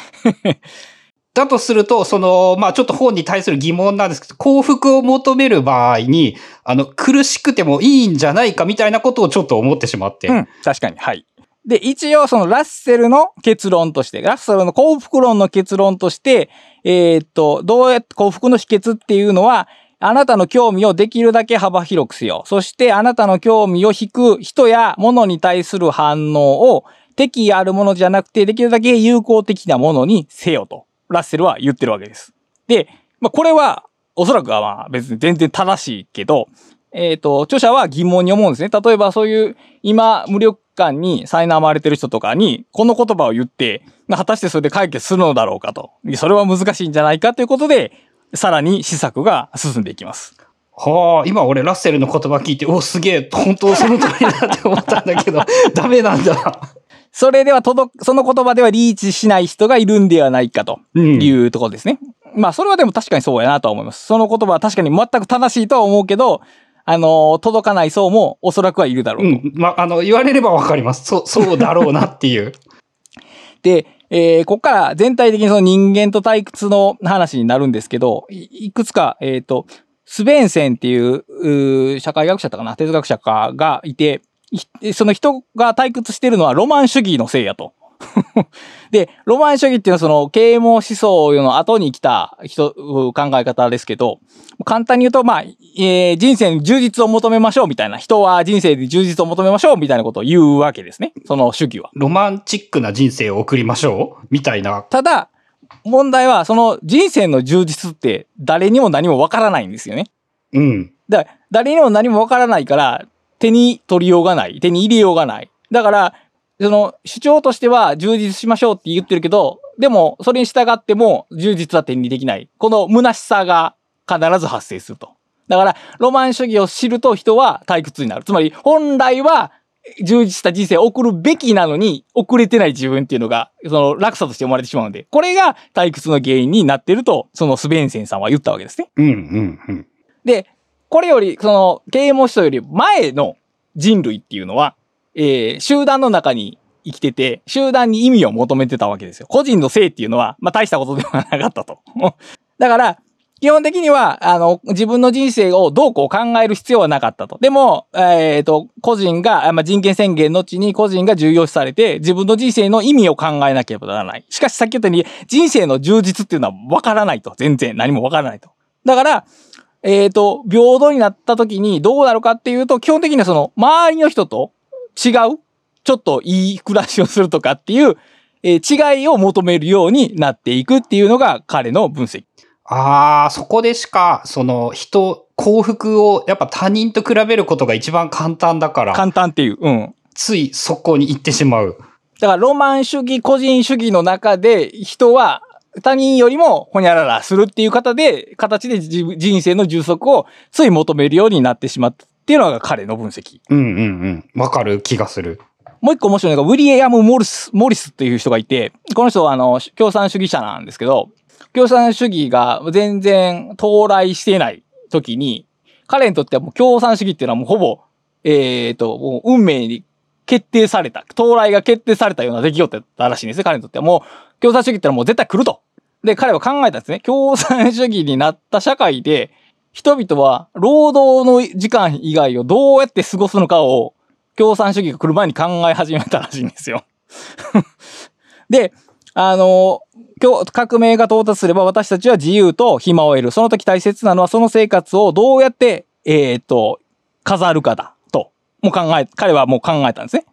だとすると、その、まあちょっと本に対する疑問なんですけど、幸福を求める場合に、あの、苦しくてもいいんじゃないかみたいなことをちょっと思ってしまって。うん、確かに、はい。で、一応そのラッセルの結論として、ラッセルの幸福論の結論として、えー、っと、どうやって幸福の秘訣っていうのは、あなたの興味をできるだけ幅広くせよ。そしてあなたの興味を引く人や物に対する反応を敵あるものじゃなくて、できるだけ有効的なものにせよと、ラッセルは言ってるわけです。で、まあ、これは、おそらくはまあ別に全然正しいけど、えっ、ー、と、著者は疑問に思うんですね。例えばそういう今無力感に苛まれてる人とかに、この言葉を言ってま、果たしてそれで解決するのだろうかと。それは難しいんじゃないかということで、さらに施策が進んでいきます。はあ、今俺ラッセルの言葉聞いて、お、すげえ、本当その通りだって思ったんだけど、ダメなんだ。それでは届その言葉ではリーチしない人がいるんではないかというところですね。うん、まあ、それはでも確かにそうやなと思います。その言葉は確かに全く正しいとは思うけど、あの、届かない層もおそらくはいるだろうと。うん。まあ、あの、言われればわかります。そう、そうだろうなっていう。で、えー、ここから全体的にその人間と退屈の話になるんですけど、いくつか、えっ、ー、と、スベンセンっていう社会学者とかな、哲学者かがいて、その人が退屈してるのはロマン主義のせいやと。で、ロマン主義っていうのはその啓蒙思想の後に来た人、考え方ですけど、簡単に言うと、まあ、えー、人生に充実を求めましょうみたいな、人は人生で充実を求めましょうみたいなことを言うわけですね。その主義は。ロマンチックな人生を送りましょうみたいな。ただ、問題は、その人生の充実って誰にも何もわからないんですよね。うん。だ誰にも何もわからないから、手に取りようがない。手に入れようがない。だから、その主張としては充実しましょうって言ってるけど、でもそれに従っても充実は手にできない。この虚しさが必ず発生すると。だから、ロマン主義を知ると人は退屈になる。つまり、本来は充実した人生を送るべきなのに、遅れてない自分っていうのが、その落差として生まれてしまうんで、これが退屈の原因になっていると、そのスベンセンさんは言ったわけですね。うんうんうん。で、これより、その、啓蒙思想より前の人類っていうのは、えー、集団の中に生きてて、集団に意味を求めてたわけですよ。個人の性っていうのは、まあ大したことではなかったと。だから、基本的には、あの、自分の人生をどうこう考える必要はなかったと。でも、えっ、ー、と、個人が、まあ、人権宣言のうちに個人が重要視されて、自分の人生の意味を考えなければならない。しかしさっき言ったように、人生の充実っていうのはわからないと。全然何もわからないと。だから、えっ、と、平等になった時にどうなるかっていうと、基本的にはその、周りの人と違う、ちょっといい暮らしをするとかっていう、えー違いを求めるようになっていくっていうのが彼の分析。ああ、そこでしか、その人、幸福をやっぱ他人と比べることが一番簡単だから、簡単っていう。うん。ついそこに行ってしまう。だからロマン主義、個人主義の中で人は他人よりもほにゃららするっていう方で、形で人生の充足をつい求めるようになってしまったっていうのが彼の分析。うんうんうん。わかる気がする。もう一個面白いのが、ウィリアム・モリス、モリスっていう人がいて、この人はあの、共産主義者なんですけど、共産主義が全然到来していない時に、彼にとってはもう共産主義っていうのはもうほぼ、えっ、と、もう運命に決定された、到来が決定されたような出来事だったらしいんですね、彼にとっては。もう、共産主義ってのはもう絶対来ると。で、彼は考えたんですね。共産主義になった社会で、人々は労働の時間以外をどうやって過ごすのかを共産主義が来る前に考え始めたらしいんですよ。で、あの、今日革命が到達すれば私たちは自由と暇を得る。その時大切なのはその生活をどうやって、えっ、と、飾るかだ。と。もう考え、彼はもう考えたんですね。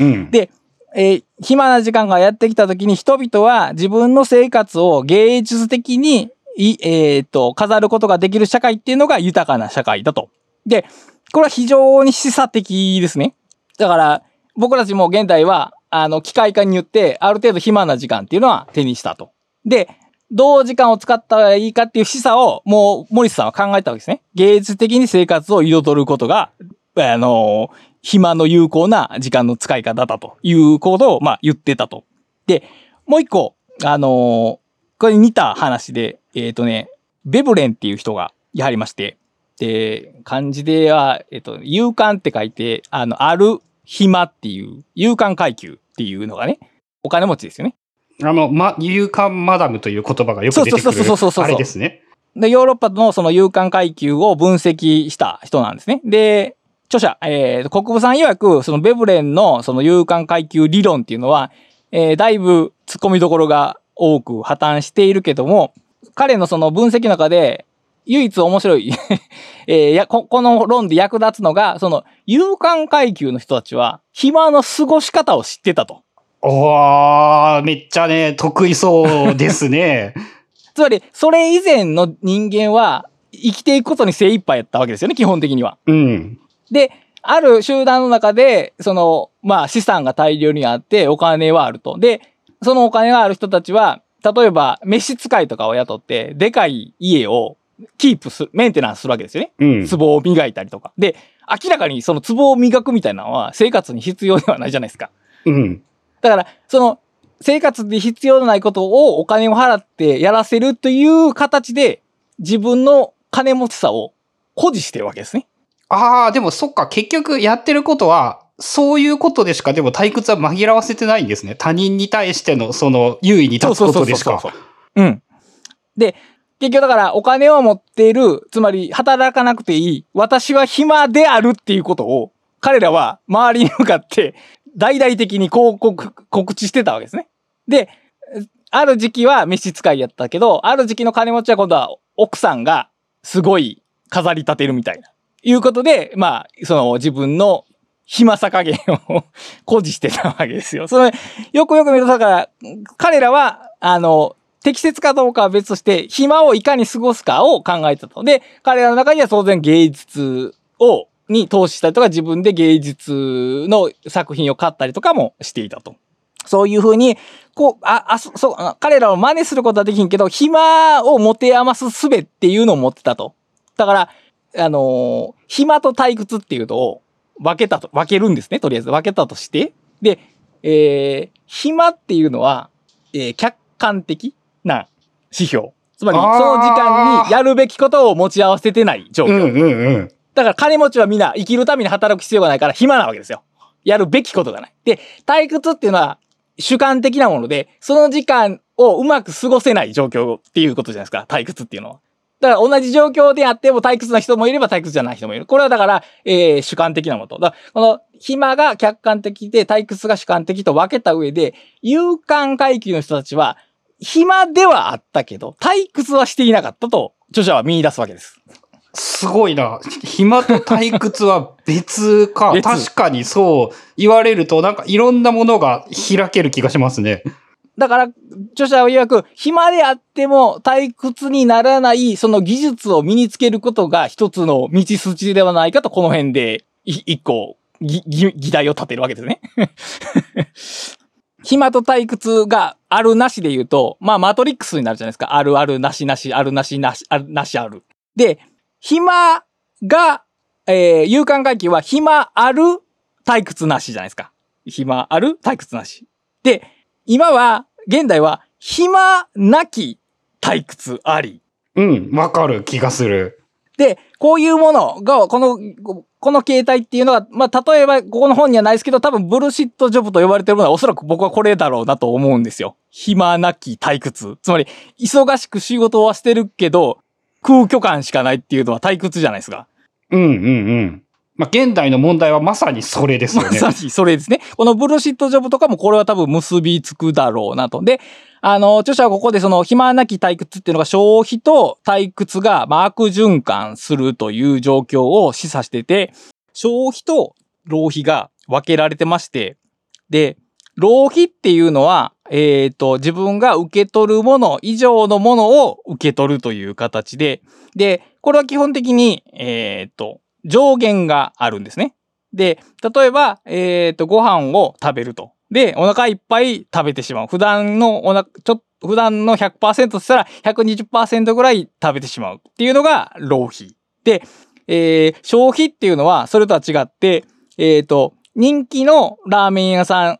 うん。で、えー暇な時間がやってきた時に人々は自分の生活を芸術的に、いえっ、と、飾ることができる社会っていうのが豊かな社会だと。で、これは非常に示唆的ですね。だから、僕たちも現代は、あの、機械化によって、ある程度暇な時間っていうのは手にしたと。で、どう時間を使ったらいいかっていう示唆を、もう、モリスさんは考えたわけですね。芸術的に生活を彩ることが、あの、暇の有効な時間の使い方だということを、まあ、言ってたと。で、もう一個、あのこれに似た話で、えっ、とね、ベブレンっていう人がやはりまして、で、漢字では、えっ、と、勇敢って書いて、あの、ある暇っていう、勇敢階級っていうのがね、お金持ちですよね。あの、ま、勇敢マダムという言葉がよく出てくる。そうそうそうそうそうあれですね。で、ヨーロッパのその勇敢階級を分析した人なんですね。で、著者、えー、国分さん曰く、そのベブレンのその勇敢階級理論っていうのは、えー、だいぶ突っ込みどころが多く破綻しているけども、彼のその分析の中で、唯一面白い、えーやこ、この論で役立つのが、その勇敢階級の人たちは、暇の過ごし方を知ってたと。おー、めっちゃね、得意そうですね。つまり、それ以前の人間は、生きていくことに精一杯やったわけですよね、基本的には。うん。で、ある集団の中で、その、まあ資産が大量にあって、お金はあると。で、そのお金がある人たちは、例えば、召使いとかを雇って、でかい家をキープする、メンテナンスするわけですよね。うん。壺を磨いたりとか。で、明らかにその壺を磨くみたいなのは生活に必要ではないじゃないですか。うん。だから、その、生活で必要のないことをお金を払ってやらせるという形で、自分の金持ちさを誇示してるわけですね。あー、でもそっか、結局やってることは、そういうことでしか、でも退屈は紛らわせてないんですね。他人に対しての、その、優位に立つことでしか。うん。で、結局だからお金を持っている、つまり働かなくていい、私は暇であるっていうことを、彼らは周りに向かって大々的に広告、告知してたわけですね。で、ある時期は召使いやったけど、ある時期の金持ちは今度は奥さんがすごい飾り立てるみたいな。いうことで、まあ、その自分の暇さ加減を 誇示してたわけですよ。それ、よくよく見ると、だから、彼らは、あの、適切かどうかは別として、暇をいかに過ごすかを考えたと。で、彼らの中には当然芸術を、に投資したりとか、自分で芸術の作品を買ったりとかもしていたと。そういうふうに、こう、あ、あ、そう、彼らを真似することはできんけど、暇を持て余す術っていうのを持ってたと。だから、あのー暇と退屈っていうのを分けたと、分けるんですね、とりあえず。分けたとして。で、えー、暇っていうのは、えー客観的な指標。つまり、その時間にやるべきことを持ち合わせてない状況。うんうんうん。だから金持ちはみんな生きるために働く必要がないから暇なわけですよ。やるべきことがない。で、退屈っていうのは主観的なもので、その時間をうまく過ごせない状況っていうことじゃないですか、退屈っていうのは。だから同じ状況であっても退屈な人もいれば退屈じゃない人もいる。これはだから、えー主観的なものと。だこの暇が客観的で退屈が主観的と分けた上で、勇敢階級の人たちは暇ではあったけど、退屈はしていなかったと著者は見出すわけです。すごいな。暇と退屈は別か。別確かにそう言われると、なんかいろんなものが開ける気がしますね。だから、著者は曰く、暇であっても退屈にならない、その技術を身につけることが一つの道筋ではないかと、この辺で一個、議題を立てるわけですね。暇と退屈があるなしで言うと、まあ、マトリックスになるじゃないですか。あるあるなしなし、あるなしなし、あるなしある。で、暇が、えー、有感回帰は暇ある退屈なしじゃないですか。暇ある退屈なし。で、今は、現代は、暇なき退屈あり。うん、わかる気がする。で、こういうものが、この、この形態っていうのは、まあ、例えば、ここの本にはないですけど、多分、ブルシットジョブと呼ばれてるものは、おそらく僕はこれだろうなと思うんですよ。暇なき退屈。つまり、忙しく仕事はしてるけど、空虚感しかないっていうのは退屈じゃないですか。うんうんうん。まあ、現代の問題はまさにそれですよね。まさにそれですね。このブルシットジョブとかもこれは多分結びつくだろうなと。で、あの、著者はここでその暇なき退屈っていうのが消費と退屈がまあ悪循環するという状況を示唆してて、消費と浪費が分けられてまして、で、浪費っていうのは、えっ、と、自分が受け取るもの以上のものを受け取るという形で、で、これは基本的に、えっ、と、上限があるんですね。で、例えば、えっ、と、ご飯を食べると。で、お腹いっぱい食べてしまう。普段のお腹、ちょっと、普段の100%としたら120%ぐらい食べてしまうっていうのが浪費。で、えー消費っていうのはそれとは違って、えっ、と、人気のラーメン屋さん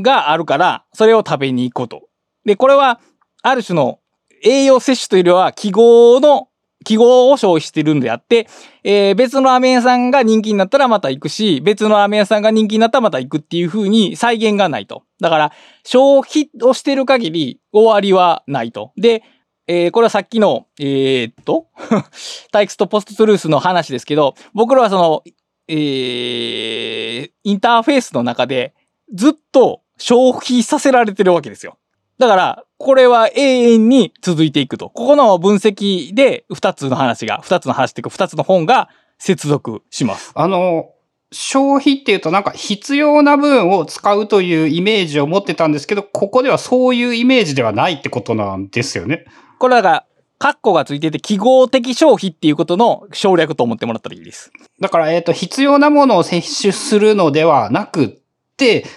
があるから、それを食べに行くこと。で、これは、ある種の栄養摂取というよりは、記号の、記号を消費してるんであって、えー別のラーメン屋さんが人気になったらまた行くし、別のラーメン屋さんが人気になったらまた行くっていう風に再現がないと。だから、消費をしてる限り終わりはないと。で、えーこれはさっきの、えーっと、タイクスとポストトゥルースの話ですけど、僕らはその、えーインターフェースの中でずっと消費させられてるわけですよ。だから、これは永遠に続いていくと。ここの分析で2つの話が、2つの話っていうか2つの本が接続します。あの、消費っていうとなんか必要な分を使うというイメージを持ってたんですけど、ここではそういうイメージではないってことなんですよね。これだから、カッコがついてて記号的消費っていうことの省略と思ってもらったらいいです。だから、えっ、と、必要なものを摂取するのではなく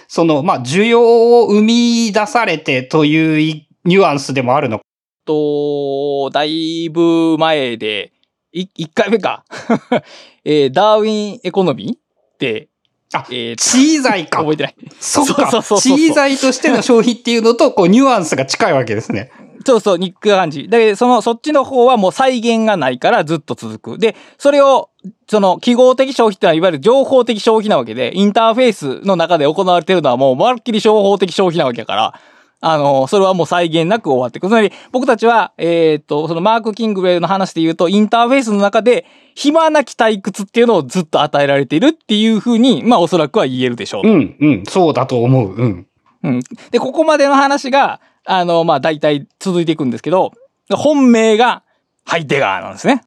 その、まあ、需要を生み出されてといういニュアンスでもあるのか。と、だいぶ前で、い1回目か。えーダーウィンエコノミーって、あえーとチー剤か。覚えてない。そっか。そうそうそうそうチー剤としての消費っていうのと、こう、ニュアンスが近いわけですね。そうそう、ニック感じ。だけど、その、そっちの方はもう再現がないからずっと続く。で、それを、その、記号的消費ってのは、いわゆる情報的消費なわけで、インターフェースの中で行われてるのはもう、まるっきり情報的消費なわけだから、あの、それはもう再現なく終わっていく。つまり、僕たちは、えーっと、そのマーク・キングウェルの話で言うと、インターフェースの中で、暇なき退屈っていうのをずっと与えられているっていうふうに、まあ、おそらくは言えるでしょう。うん、うん、そうだと思う。うん。うん。で、ここまでの話が、あの、まあ、大体続いていくんですけど、本命がハイデガーなんですね。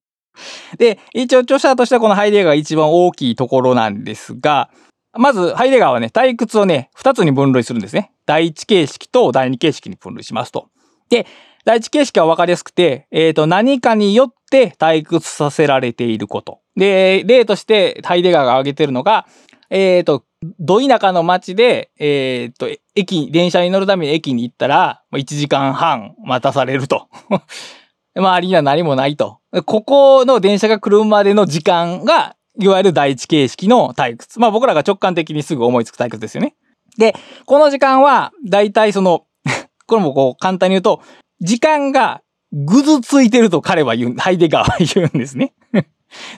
で、一応著者としてはこのハイデガーが一番大きいところなんですが、まず、ハイデガーはね、退屈をね、二つに分類するんですね。第一形式と第二形式に分類しますと。で、第一形式は分かりやすくて、えっ、と、何かによって退屈させられていること。で、例としてハイデガーが挙げているのが、えっ、と、ど田舎の町で、えっ、と、駅、電車に乗るために駅に行ったら、1時間半待たされると。周りには何もないと。ここの電車が来るまでの時間が、いわゆる第一形式の退屈。まあ僕らが直感的にすぐ思いつく退屈ですよね。で、この時間は、だいたいその、これもこう簡単に言うと、時間がぐずついてると彼は言う、ハイデガーは言うんですね。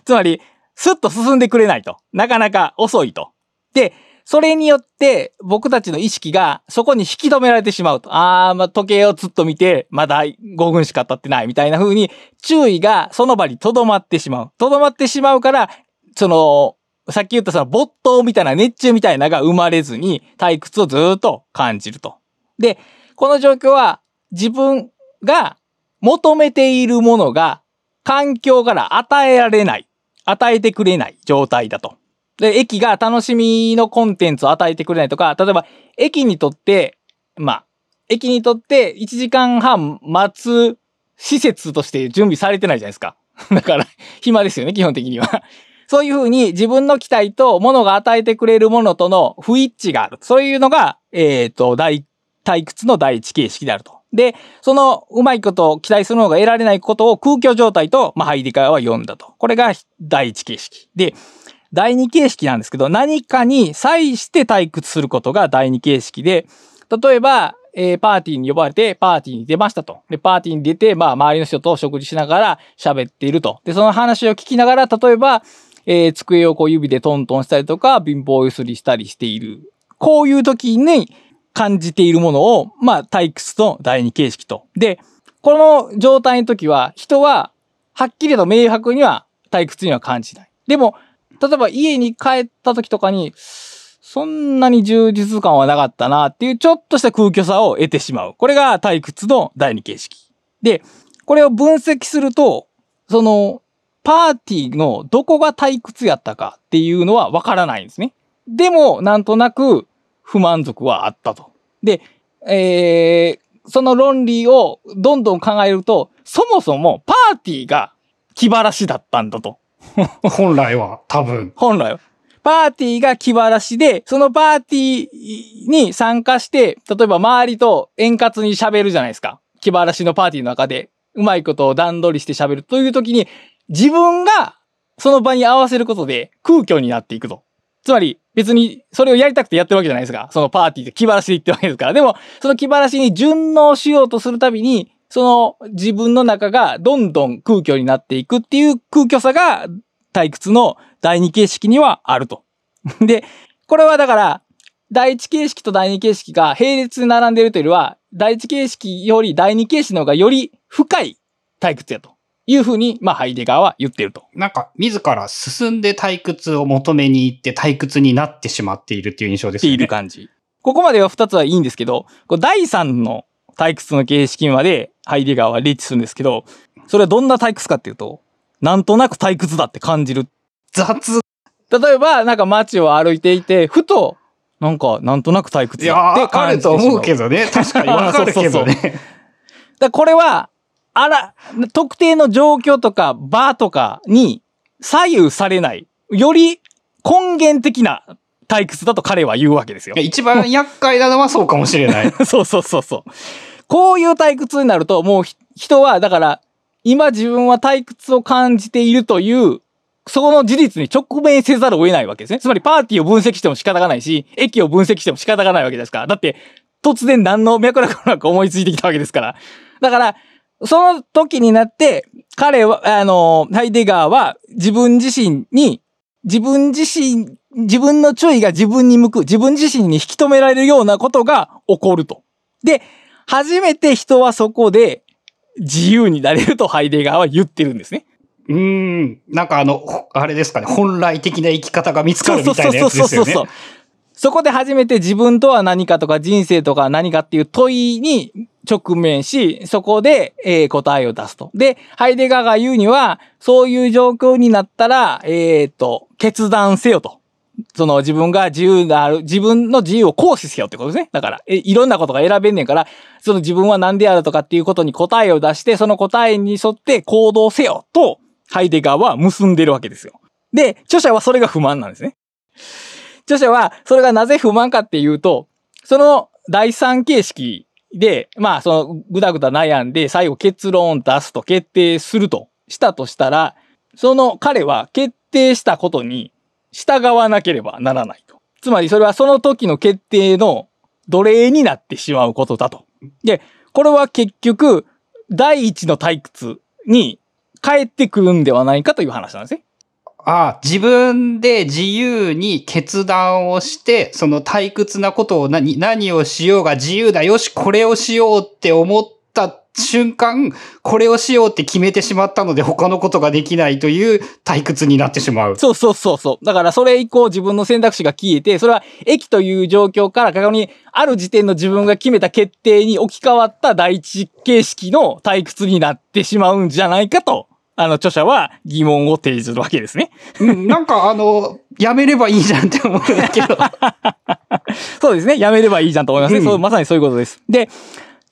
つまり、スッと進んでくれないと。なかなか遅いと。で、それによって僕たちの意識がそこに引き止められてしまうと。あー、ま、時計をずっと見て、まだ5分しか経ってないみたいな風に注意がその場に留まってしまう。留まってしまうから、その、さっき言ったその没頭みたいな熱中みたいなのが生まれずに退屈をずっと感じると。で、この状況は自分が求めているものが環境から与えられない、与えてくれない状態だと。で、駅が楽しみのコンテンツを与えてくれないとか、例えば、駅にとって、まあ、駅にとって1時間半待つ施設として準備されてないじゃないですか。だから、暇ですよね、基本的には。そういうふうに自分の期待と物が与えてくれるものとの不一致がある。そういうのが、えっ、と、大、退屈の第一形式であると。で、そのうまいことを期待するのが得られないことを空虚状態と、まあ、ハイデガーは呼んだと。これが第一形式。で、第二形式なんですけど、何かに際して退屈することが第二形式で、例えば、えーパーティーに呼ばれて、パーティーに出ましたと。で、パーティーに出て、まあ、周りの人と食事しながら喋っていると。で、その話を聞きながら、例えば、えー机をこう指でトントンしたりとか、貧乏ゆすりしたりしている。こういう時に感じているものを、まあ、退屈の第二形式と。で、この状態の時は、人は、はっきりと明白には退屈には感じない。でも、例えば家に帰った時とかに、そんなに充実感はなかったなっていうちょっとした空虚さを得てしまう。これが退屈の第二形式。で、これを分析すると、その、パーティーのどこが退屈やったかっていうのはわからないんですね。でも、なんとなく不満足はあったと。で、えー、その論理をどんどん考えると、そもそもパーティーが気晴らしだったんだと。本来は、多分。本来は。パーティーが気晴らしで、そのパーティーに参加して、例えば周りと円滑に喋るじゃないですか。気晴らしのパーティーの中で、うまいことを段取りして喋るという時に、自分がその場に合わせることで空虚になっていくと。つまり、別にそれをやりたくてやってるわけじゃないですか。そのパーティーで気晴らしで行ってるわけですから。でも、その気晴らしに順応しようとするたびに、その自分の中がどんどん空虚になっていくっていう空虚さが退屈の第二形式にはあると。で、これはだから、第一形式と第二形式が並列に並んでいるというよりは、第一形式より第二形式の方がより深い退屈やというふうに、まあ、ハイデガーは言っていると。なんか、自ら進んで退屈を求めに行って退屈になってしまっているっていう印象ですよね。っている感じ。ここまでは二つはいいんですけど、こう第三の退屈の形式までハイデガーはリーチするんですけど、それはどんな退屈かっていうと、なんとなく退屈だって感じる。雑。例えば、なんか街を歩いていて、ふと、なんか、なんとなく退屈いやだって感じてしまう。と思うけどね。確かにわかるけどね。だからこれは、あら、特定の状況とか場とかに左右されない、より根源的な退屈だと彼は言うわけですよ。一番厄介なのはそうかもしれない。そうそうそうそう。こういう退屈になると、もう人は、だから、今自分は退屈を感じているという、その事実に直面せざるを得ないわけですね。つまりパーティーを分析しても仕方がないし、駅を分析しても仕方がないわけですから。だって、突然何の脈絡もなく思いついてきたわけですから。だから、その時になって、彼は、あの、ハイデガーは自分自身に、自分自身、自分の注意が自分に向く、自分自身に引き止められるようなことが起こると。で、初めて人はそこで自由になれるとハイデガーは言ってるんですね。うーん。なんかあの、ほあれですかね。本来的な生き方が見つかるみたいなやつですよね。そこで初めて自分とは何かとか人生とか何かっていう問いに直面し、そこで、えー答えを出すと。で、ハイデガーが言うには、そういう状況になったら、えっ、と、決断せよと。その自分が自由なる、自分の自由を行使せよってことですね。だから、えいろんなことが選べんねんから、その自分は何であるとかっていうことに答えを出して、その答えに沿って行動せよと、ハイデガーは結んでるわけですよ。で、著者はそれが不満なんですね。著者は、それがなぜ不満かっていうと、その第三形式で、まあ、そのぐだぐだ悩んで、最後結論を出すと決定するとしたとしたら、その彼は決定したことに従わなければならないと。つまりそれはその時の決定の奴隷になってしまうことだと。で、これは結局、第一の退屈に帰ってくるんではないかという話なんですね。ああ、自分で自由に決断をして、その退屈なことを何、何をしようが自由だ。よし、これをしようって思った瞬間、これをしようって決めてしまったので他のことができないという退屈になってしまう。そうそうそうそう。だからそれ以降自分の選択肢が消えて、それは駅という状況から過去にある時点の自分が決めた決定に置き換わった第一形式の退屈になってしまうんじゃないかとあの、著者は疑問を提示するわけですね。うんなんかあの、やめればいいじゃんって思うんだけど。そうですね。やめればいいじゃんと思いますね。うんそう、まさにそういうことです。で、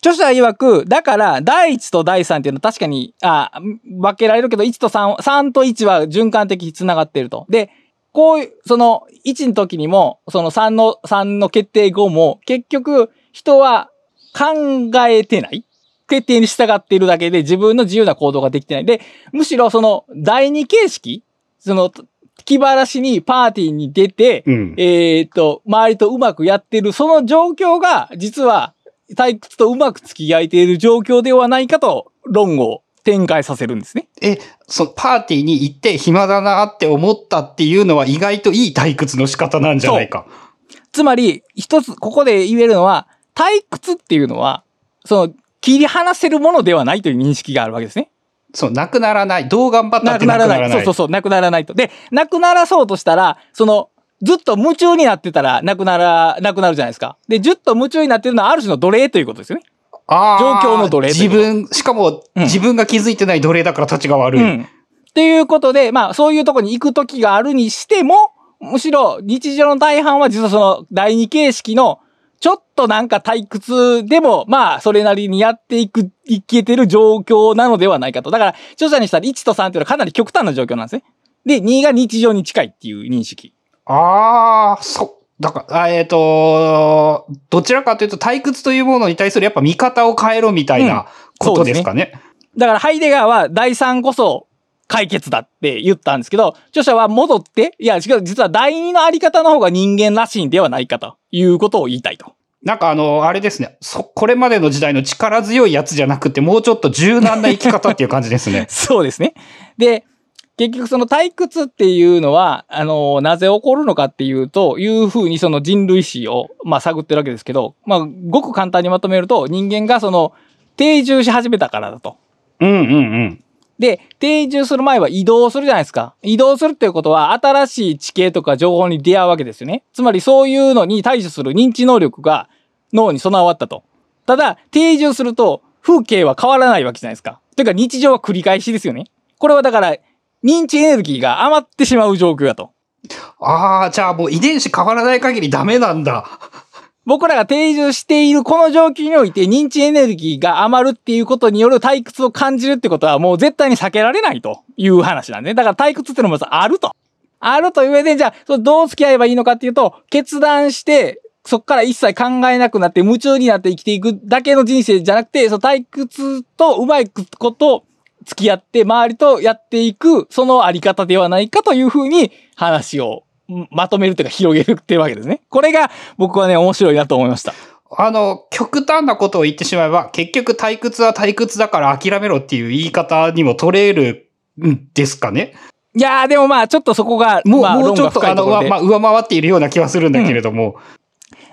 著者曰く、だから、第1と第3っていうのは確かに、あ分けられるけど、1と3、3と1は循環的に繋がっていると。で、こういう、その、1の時にも、その3の、3の決定後も、結局、人は考えてない決定に従っているだけで自分の自由な行動ができてない。で、むしろその、第二形式その、気晴らしにパーティーに出て、うん。えーっと、周りとうまくやってる、その状況が、実は、退屈とうまく付き合えている状況ではないかと、論を展開させるんですね。え、そのパーティーに行って暇だなって思ったっていうのは意外といい退屈の仕方なんじゃないか。つまり、一つ、ここで言えるのは、退屈っていうのは、その、切り離せるものではないという認識があるわけですね。そう、なくならない。どう頑張ったってなくならない。なくならない。そうそうそう、なくならないと。で、なくならそうとしたら、その、ずっと夢中になってたら、なくなら、なくなるじゃないですか。で、ずっと夢中になってるのは、ある種の奴隷ということですよね。あー状況の奴隷自分、しかも、うん自分が気づいてない奴隷だから立ちが悪い。うん。っていうことで、まあ、そういうとこに行く時があるにしても、むしろ日常の大半は実はその第二形式の、ちょっとなんか退屈でも、まあ、それなりにやっていく、いけてる状況なのではないかと。だから、著者にしたら1と3っていうのはかなり極端な状況なんですね。で、2が日常に近いっていう認識。ああ、そ、だから、あえっ、と、どちらかというと退屈というものに対するやっぱ見方を変えろみたいなことですかね。だから、ハイデガーは第3こそ解決だって言ったんですけど、著者は戻って、いや、違う、実は第2のあり方の方が人間らしいんではないかということを言いたいと。なんかあの、あれですね。そ、これまでの時代の力強いやつじゃなくて、もうちょっと柔軟な生き方っていう感じですね。そうですね。で、結局その退屈っていうのは、あの、なぜ起こるのかっていうと、いうふうにその人類史を、まあ、探ってるわけですけど、まあ、ごく簡単にまとめると、人間がその、定住し始めたからだと。うんうんうん。で、定住する前は移動するじゃないですか。移動するっていうことは、新しい地形とか情報に出会うわけですよね。つまりそういうのに対処する認知能力が脳に備わったと。ただ、定住すると、風景は変わらないわけじゃないですか。というか日常は繰り返しですよね。これはだから、認知エネルギーが余ってしまう状況だと。ああ、じゃあもう遺伝子変わらない限りダメなんだ。僕らが定住しているこの状況において認知エネルギーが余るっていうことによる退屈を感じるってことはもう絶対に避けられないという話なんで、ね。だから退屈ってのもあると。あるという上で、じゃあ、それどう付き合えばいいのかっていうと、決断して、そこから一切考えなくなって夢中になって生きていくだけの人生じゃなくて、その退屈とうまいこと付き合って周りとやっていく、そのあり方ではないかというふうに話をまとめるというか広げるっていうわけですね。これが僕はね、面白いなと思いました。あの、極端なことを言ってしまえば、結局退屈は退屈だから諦めろっていう言い方にも取れるんですかね？いやー、でもまあ、ちょっとそこが、もう、まあ、もうちょっと、あの、まあ、上回っているような気はするんだけれども。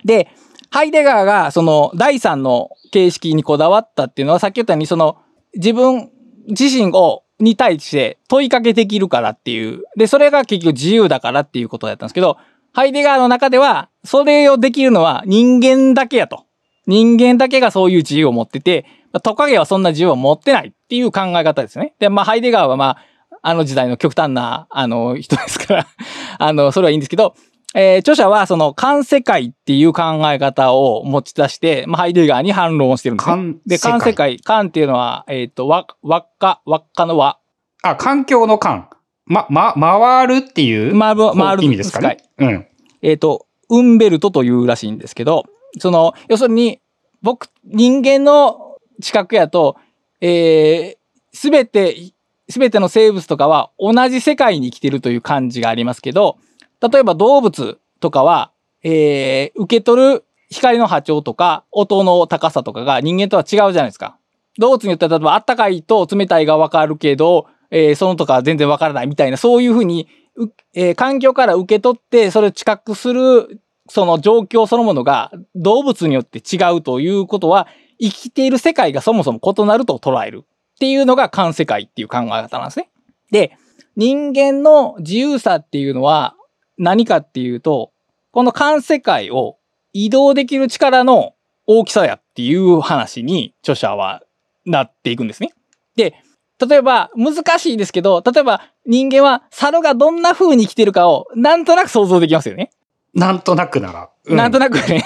で、ハイデガーが、その、第三の形式にこだわったっていうのは、さっき言ったように、その、自分自身を、に対して問いかけできるからっていう。で、それが結局自由だからっていうことだったんですけど、ハイデガーの中では、それをできるのは人間だけやと。人間だけがそういう自由を持ってて、トカゲはそんな自由を持ってないっていう考え方ですね。で、まあ、ハイデガーはまあ、あの時代の極端な、あの、人ですから、あの、それはいいんですけど、えー著者はその、環世界っていう考え方を持ち出して、まあ、ハイデガーに反論をしてるんですね。環で、環世界、環っていうのは、えっ、と、わ、輪っか、輪っかの輪。あ、環境の環。ま、ま、回るっていう、回る、回る意味ですかね。うん。えっ、と、ウンベルトというらしいんですけど、その、要するに、僕、人間の知覚やと、えすべて、すべての生物とかは同じ世界に生きてるという感じがありますけど、例えば動物とかは、えー受け取る光の波長とか音の高さとかが人間とは違うじゃないですか。動物によっては例えば暖かいと冷たいがわかるけど、えーそのとか全然わからないみたいな、そういうふうに、うえー環境から受け取ってそれを知覚するその状況そのものが動物によって違うということは生きている世界がそもそも異なると捉えるっていうのが環世界っていう考え方なんですね。で、人間の自由さっていうのは何かっていうと、この環世界を移動できる力の大きさやっていう話に著者はなっていくんですね。で、例えば、難しいですけど、例えば人間は猿がどんな風に生きてるかをなんとなく想像できますよね。なんとなくなら。うなんとなくね。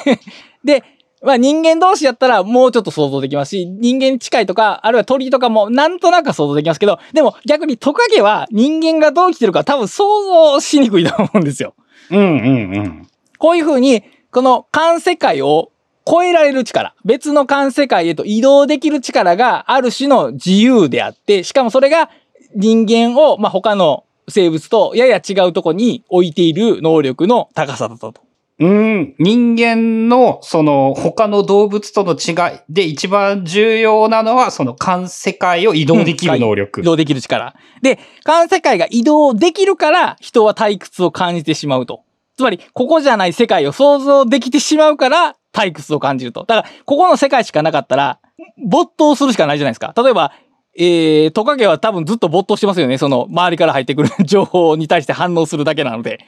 で、まあ人間同士やったらもうちょっと想像できますし、人間に近いとか、あるいは鳥とかもなんとなく想像できますけど、でも逆にトカゲは人間がどう生きてるか多分想像しにくいと思うんですよ。うんうんうん。こういう風に、この環世界を超えられる力、別の環世界へと移動できる力がある種の自由であって、しかもそれが人間を、まあ、他の生物とやや違うとこに置いている能力の高さだったと。うん、人間の、その、他の動物との違いで一番重要なのは、その、環世界を移動できる能力。移動できる力。で、環世界が移動できるから人は退屈を感じてしまうと。つまり、ここじゃない世界を想像できてしまうから退屈を感じると。だから、ここの世界しかなかったら、没頭するしかないじゃないですか。例えば、えー、トカゲは多分ずっと没頭してますよね。その、周りから入ってくる情報に対して反応するだけなので。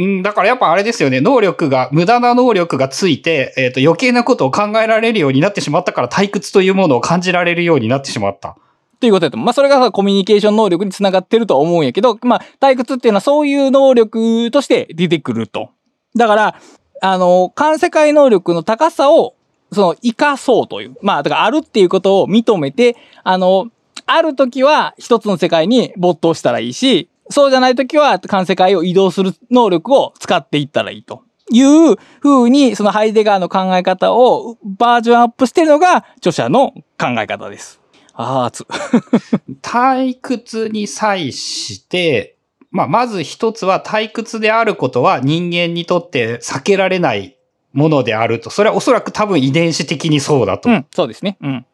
うん、だからやっぱあれですよね、能力が、無駄な能力がついて、えっ、と、余計なことを考えられるようになってしまったから退屈というものを感じられるようになってしまった。ということだと。まあ、それがさコミュニケーション能力につながってるとは思うんやけど、まあ、退屈っていうのはそういう能力として出てくると。だから、あの、環世界能力の高さを、その、生かそうという。まあ、だからあるっていうことを認めて、あの、ある時は一つの世界に没頭したらいいし、そうじゃない時は環世界を移動する能力を使っていったらいいと。いう風に、そのハイデガーの考え方をバージョンアップしてるのが著者の考え方です。あー、熱。退屈に際して、まあ、まず一つは退屈であることは人間にとって避けられないものであると。それはおそらく多分遺伝子的にそうだと。うん、そうですね。うん。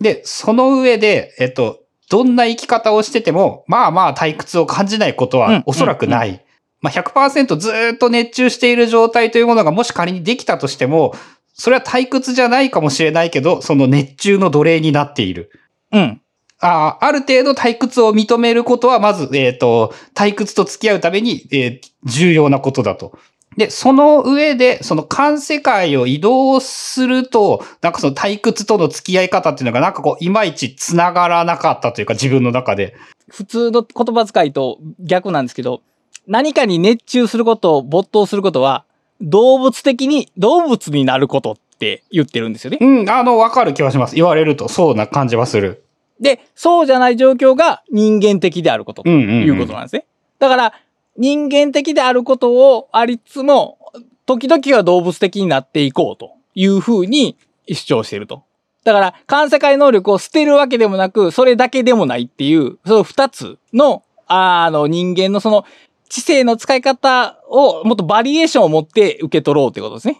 で、その上で、えっと、どんな生き方をしてても、まあまあ退屈を感じないことうんはおそらくない。まあ100%ずーっと熱中している状態というものがもし仮にできたとしても、それは退屈じゃないかもしれないけど、その熱中の奴隷になっている。うん。ああ、ある程度退屈を認めることは、まず、えっ、と、退屈と付き合うために、えー重要なことだと。で、その上で、その環世界を移動すると、なんかその退屈との付き合い方っていうのが、なんかこう、いまいち繋がらなかったというか、自分の中で。普通の言葉遣いと逆なんですけど、何かに熱中すること、没頭することは、動物的に、動物になることって言ってるんですよね。うん、あの、わかる気はします。言われると、そうな感じはする。で、そうじゃない状況が人間的であることとうんうん、うん。いうことなんですね。だから、人間的であることをありつつも、時々は動物的になっていこうというふうに主張していると。だから、環世界能力を捨てるわけでもなく、それだけでもないっていう、その二つの、あの、人間のその、知性の使い方をもっとバリエーションを持って受け取ろうってことですね。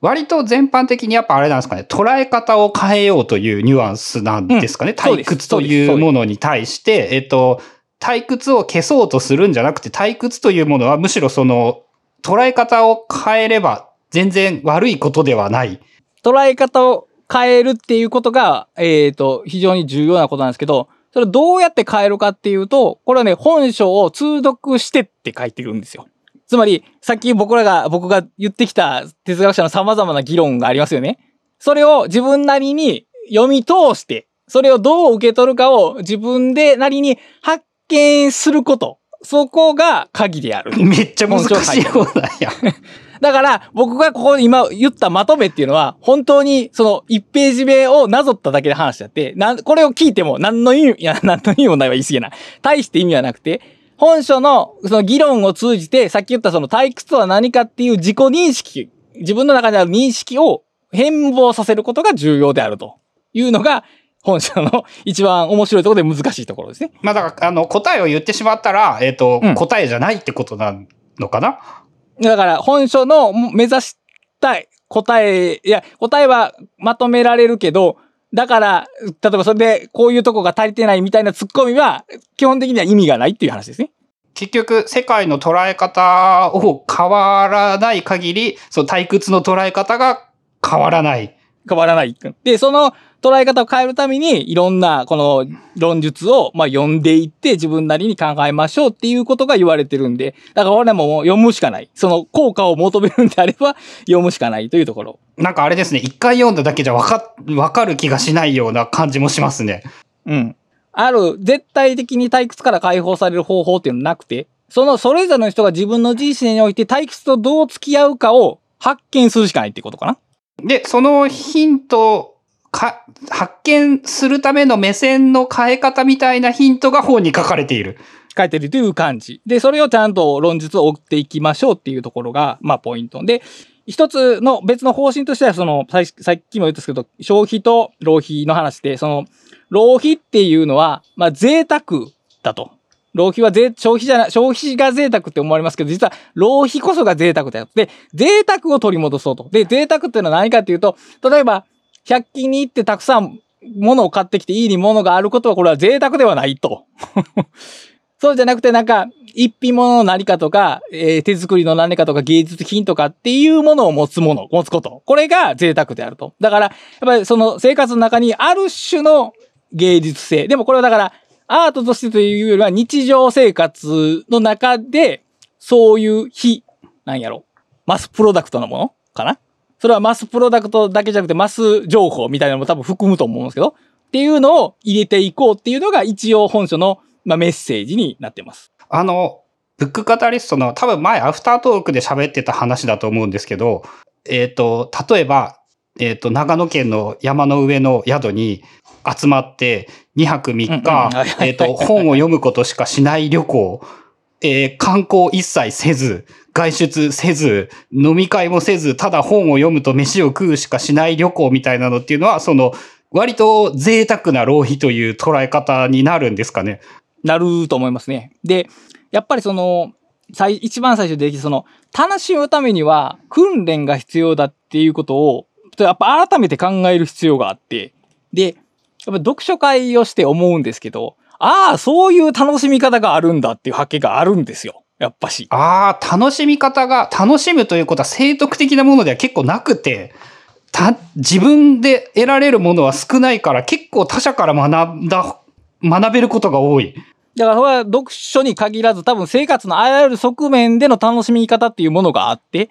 割と全般的にやっぱあれなんですかね、捉え方を変えようというニュアンスなんですかね。うん退屈というものに対して、えっと、退屈を消そうとするんじゃなくて、退屈というものはむしろその、捉え方を変えれば全然悪いことではない。捉え方を変えるっていうことが、えっ、と、非常に重要なことなんですけど、それどうやって変えるかっていうと、これはね、本書を通読してって書いてるんですよ。つまり、さっき僕らが、僕が言ってきた哲学者の様々な議論がありますよね。それを自分なりに読み通して、それをどう受け取るかを自分でなりに発見すること。そこが鍵である。めっちゃ難しいようなんや。だから、僕がここで今言ったまとめっていうのは、本当にその1ページ目をなぞっただけで話しちゃって、なん、これを聞いても何の意味、いや、何の意味もないは言い過ぎない。大して意味はなくて、本書のその議論を通じて、さっき言ったその退屈とは何かっていう自己認識、自分の中にある認識を変貌させることが重要であるというのが、本書の一番面白いところで難しいところですね。まあだから、あの、答えを言ってしまったら、えっ、と、うん答えじゃないってことなのかな？だから、本書の目指したい答え、いや、答えはまとめられるけど、だから、例えばそれでこういうとこが足りてないみたいなツッコミは、基本的には意味がないっていう話ですね。結局、世界の捉え方を変わらない限り、その退屈の捉え方が変わらない。変わらない。で、その捉え方を変えるために、いろんなこの論述を、まあ、読んでいって自分なりに考えましょうっていうことが言われてるんで、だから俺はもう読むしかない。その効果を求めるんであれば、読むしかないというところ。なんかあれですね、一回読んだだけじゃわか、わかる気がしないような感じもしますね。うん。ある絶対的に退屈から解放される方法っていうのなくて、そのそれぞれの人が自分の人生において退屈とどう付き合うかを発見するしかないってことかな。で、そのヒント、か、発見するための目線の変え方みたいなヒントが本に書かれている。書いてるという感じ。で、それをちゃんと論述を追っていきましょうっていうところが、まあ、ポイント。で、一つの別の方針としては、その、さっきも言ったんですけど、消費と浪費の話で、その、浪費っていうのは、まあ、贅沢だと。浪費は税、消費じゃない、消費が贅沢って思われますけど、実は浪費こそが贅沢だよ。で、贅沢を取り戻そうと。で、贅沢っていうのは何かっていうと、例えば、100均に行ってたくさん物を買ってきて家に物があることはこれは贅沢ではないと。そうじゃなくてなんか、一品物の何かとか、えー、手作りの何かとか芸術品とかっていうものを持つもの、持つこと。これが贅沢であると。だから、やっぱりその生活の中にある種の芸術性。でもこれはだから、アートとしてというよりは日常生活の中で、そういう非、なんやろ、マスプロダクトのものかなそれはマスプロダクトだけじゃなくてマス情報みたいなのも多分含むと思うんですけど、っていうのを入れていこうっていうのが一応本書のまあ、メッセージになってます。あの、ブックカタリストの多分前アフタートークで喋ってた話だと思うんですけど、えっ、ー、と、例えば、えっ、ー、と、長野県の山の上の宿に集まって2泊3日、えっと、本を読むことしかしない旅行、えー、観光一切せず、外出せず、飲み会もせず、ただ本を読むと飯を食うしかしない旅行みたいなのっていうのは、その、割と贅沢な浪費という捉え方になるんですかね？なると思いますね。で、やっぱりその、最、一番最初でその、楽しむためには訓練が必要だっていうことを、やっぱ改めて考える必要があって、で、やっぱ読書会をして思うんですけど、ああ、そういう楽しみ方があるんだっていう発見があるんですよ。やっぱし。ああ、楽しみ方が、楽しむということは生徳的なものでは結構なくて、た、自分で得られるものは少ないから結構他者から学んだ学べることが多い。だからそれは読書に限らず多分生活のあらゆる側面での楽しみ方っていうものがあって、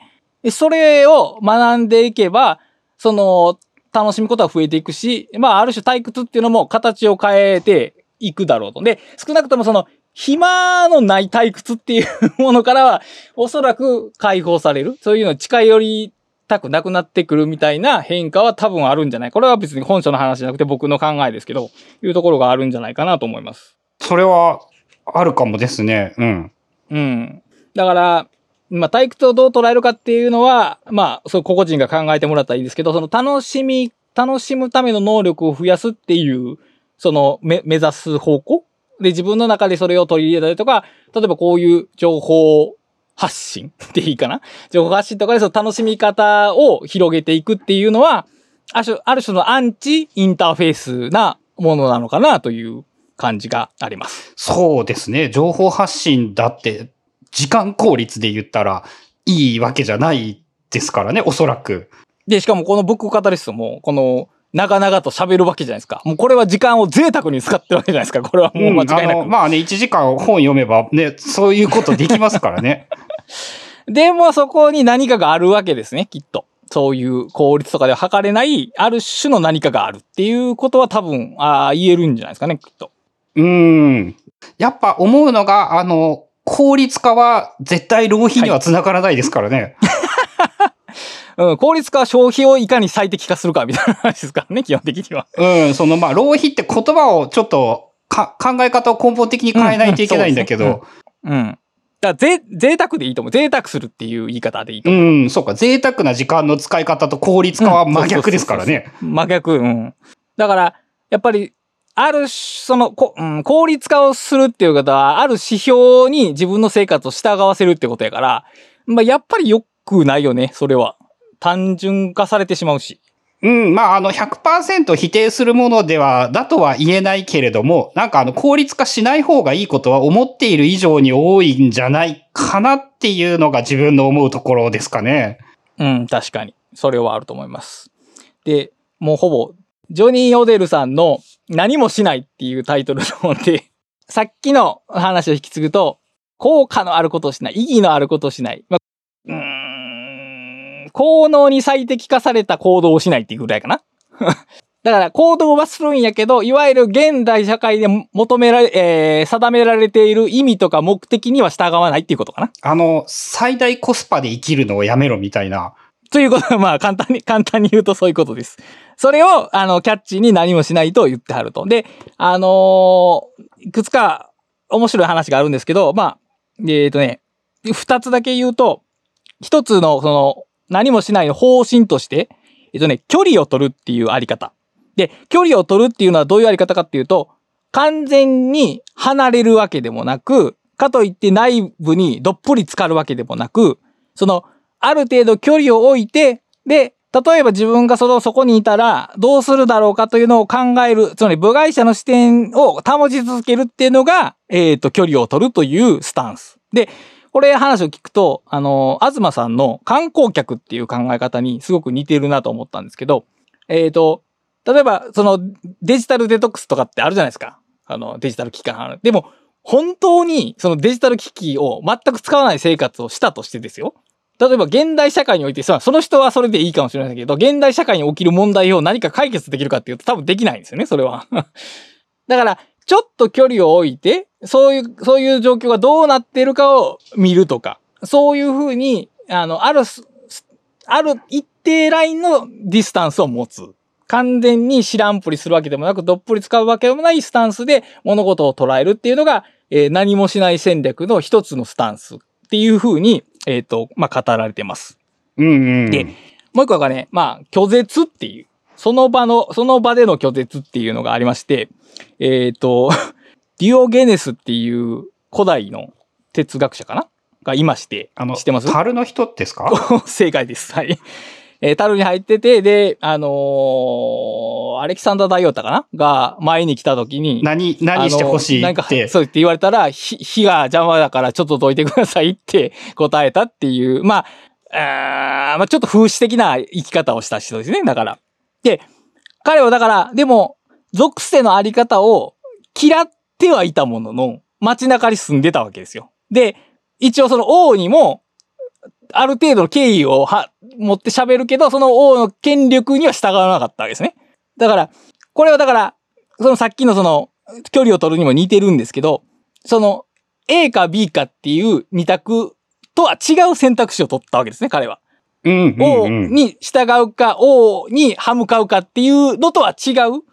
それを学んでいけば、その楽しむことは増えていくし、まあある種退屈っていうのも形を変えていくだろうと。で、少なくともその暇のない退屈っていうものからはおそらく解放される。そういうの近寄りたくなくなってくるみたいな変化は多分あるんじゃないこれは別に本書の話じゃなくて僕の考えですけど、いうところがあるんじゃないかなと思います。それはあるかもですね。うん。うん。だから、まあ、退屈をどう捉えるかっていうのは、まあ、そう、個々人が考えてもらったらいいんですけど、その楽しみ、楽しむための能力を増やすっていう、その、目指す方向で、自分の中でそれを取り入れたりとか、例えばこういう情報発信っていいかな？情報発信とかでその楽しみ方を広げていくっていうのは、ある種のアンチインターフェースなものなのかなという感じがあります。そうですね。情報発信だって、時間効率で言ったらいいわけじゃないですからね、おそらく。で、しかもこのブックカタリストも、この、長々と喋るわけじゃないですか。もうこれは時間を贅沢に使ってるわけじゃないですか。これはもう間違いなく。うん、まあね、1時間本読めばね、そういうことできますからね。でもそこに何かがあるわけですね、きっと。そういう効率とかでは測れない、ある種の何かがあるっていうことは多分、ああ、言えるんじゃないですかね、きっと。うん。やっぱ思うのが、あの、効率化は絶対浪費には繋がらないですからね。はい、うん、効率化は消費をいかに最適化するかみたいな話ですからね、基本的には。うん、そのまあ、浪費って言葉をちょっとか考え方を根本的に変えないといけないんだけど。うん、うん、だぜ、贅沢でいいと思う。贅沢するっていう言い方でいいと思う。うん、そうか。贅沢な時間の使い方と効率化は真逆ですからね。真逆、うん。だから、やっぱり、ある、その、こ、うん、効率化をするっていう方は、ある指標に自分の生活を従わせるってことやから、まあ、やっぱり良くないよね、それは。単純化されてしまうし。うん、まあ、あの、100%否定するものでは、だとは言えないけれども、なんかあの、効率化しない方がいいことは思っている以上に多いんじゃないかなっていうのが自分の思うところですかね。うん、確かに。それはあると思います。で、もうほぼ、ジョニー・オデルさんの何もしないっていうタイトルの本で、さっきの話を引き継ぐと、効果のあることをしない、意義のあることをしない。まうーん、効能に最適化された行動をしないっていうぐらいかな。だから行動はするんやけど、いわゆる現代社会で求められ、えー、定められている意味とか目的には従わないっていうことかな。あの、最大コスパで生きるのをやめろみたいな。ということは、まあ、簡単に、簡単に言うとそういうことです。それを、あの、キャッチーに何もしないと言ってはると。で、あのーいくつか面白い話があるんですけど、まあ、えっ、とね、二つだけ言うと、一つの、その、何もしない方針として、えっとね、距離を取るっていうあり方。で、距離を取るっていうのはどういうあり方かっていうと、完全に離れるわけでもなく、かといって内部にどっぷり浸かるわけでもなく、その、ある程度距離を置いて、で、例えば自分がその、そこにいたら、どうするだろうかというのを考える、つまり部外者の視点を保ち続けるっていうのが、えっ、と、距離を取るというスタンス。で、これ話を聞くと、あの、東さんの観光客っていう考え方にすごく似てるなと思ったんですけど、えっ、と、例えば、そのデジタルデトックスとかってあるじゃないですか。あの、デジタル機関ある。でも、本当にそのデジタル機器を全く使わない生活をしたとしてですよ。例えば現代社会において、その人はそれでいいかもしれないけど、現代社会に起きる問題を何か解決できるかっていうと多分できないんですよね、それは。だから、ちょっと距離を置いて、そういう、そういう状況がどうなっているかを見るとか、そういうふうに、あの、あるす、ある一定ラインのディスタンスを持つ。完全に知らんぷりするわけでもなく、どっぷり使うわけでもないスタンスで物事を捉えるっていうのが、えー何もしない戦略の一つのスタンスっていうふうに、えっ、と、まあ、語られてます。うんうん。でもう一個がね、まあ、拒絶っていう、その場の、その場での拒絶っていうのがありまして、えっ、と、デュオゲネスっていう古代の哲学者かな？がいまして、あの、知ってます？樽の人ですか？正解です。はい。えー、樽に入ってて、で、あのーアレキサンダー大王太かな？が前に来た時に、何、何してほしいあのなんか、って。そうって言われたら、火火が邪魔だからちょっとどいてくださいって答えたっていう、まあ、あーまあちょっと風刺的な生き方をした人ですね、だから。で、彼はだから、でも、属性のあり方を嫌ってはいたものの、街中に住んでたわけですよ。で、一応その王にも、ある程度の敬意をは持って喋るけど、その王の権力には従わなかったわけですね。だから、これはだから、そのさっきのその、距離を取るにも似てるんですけど、その、A か B かっていう二択とは違う選択肢を取ったわけですね、彼は。うんうん O うん。に従うか、O に歯向かうかっていうのとは違う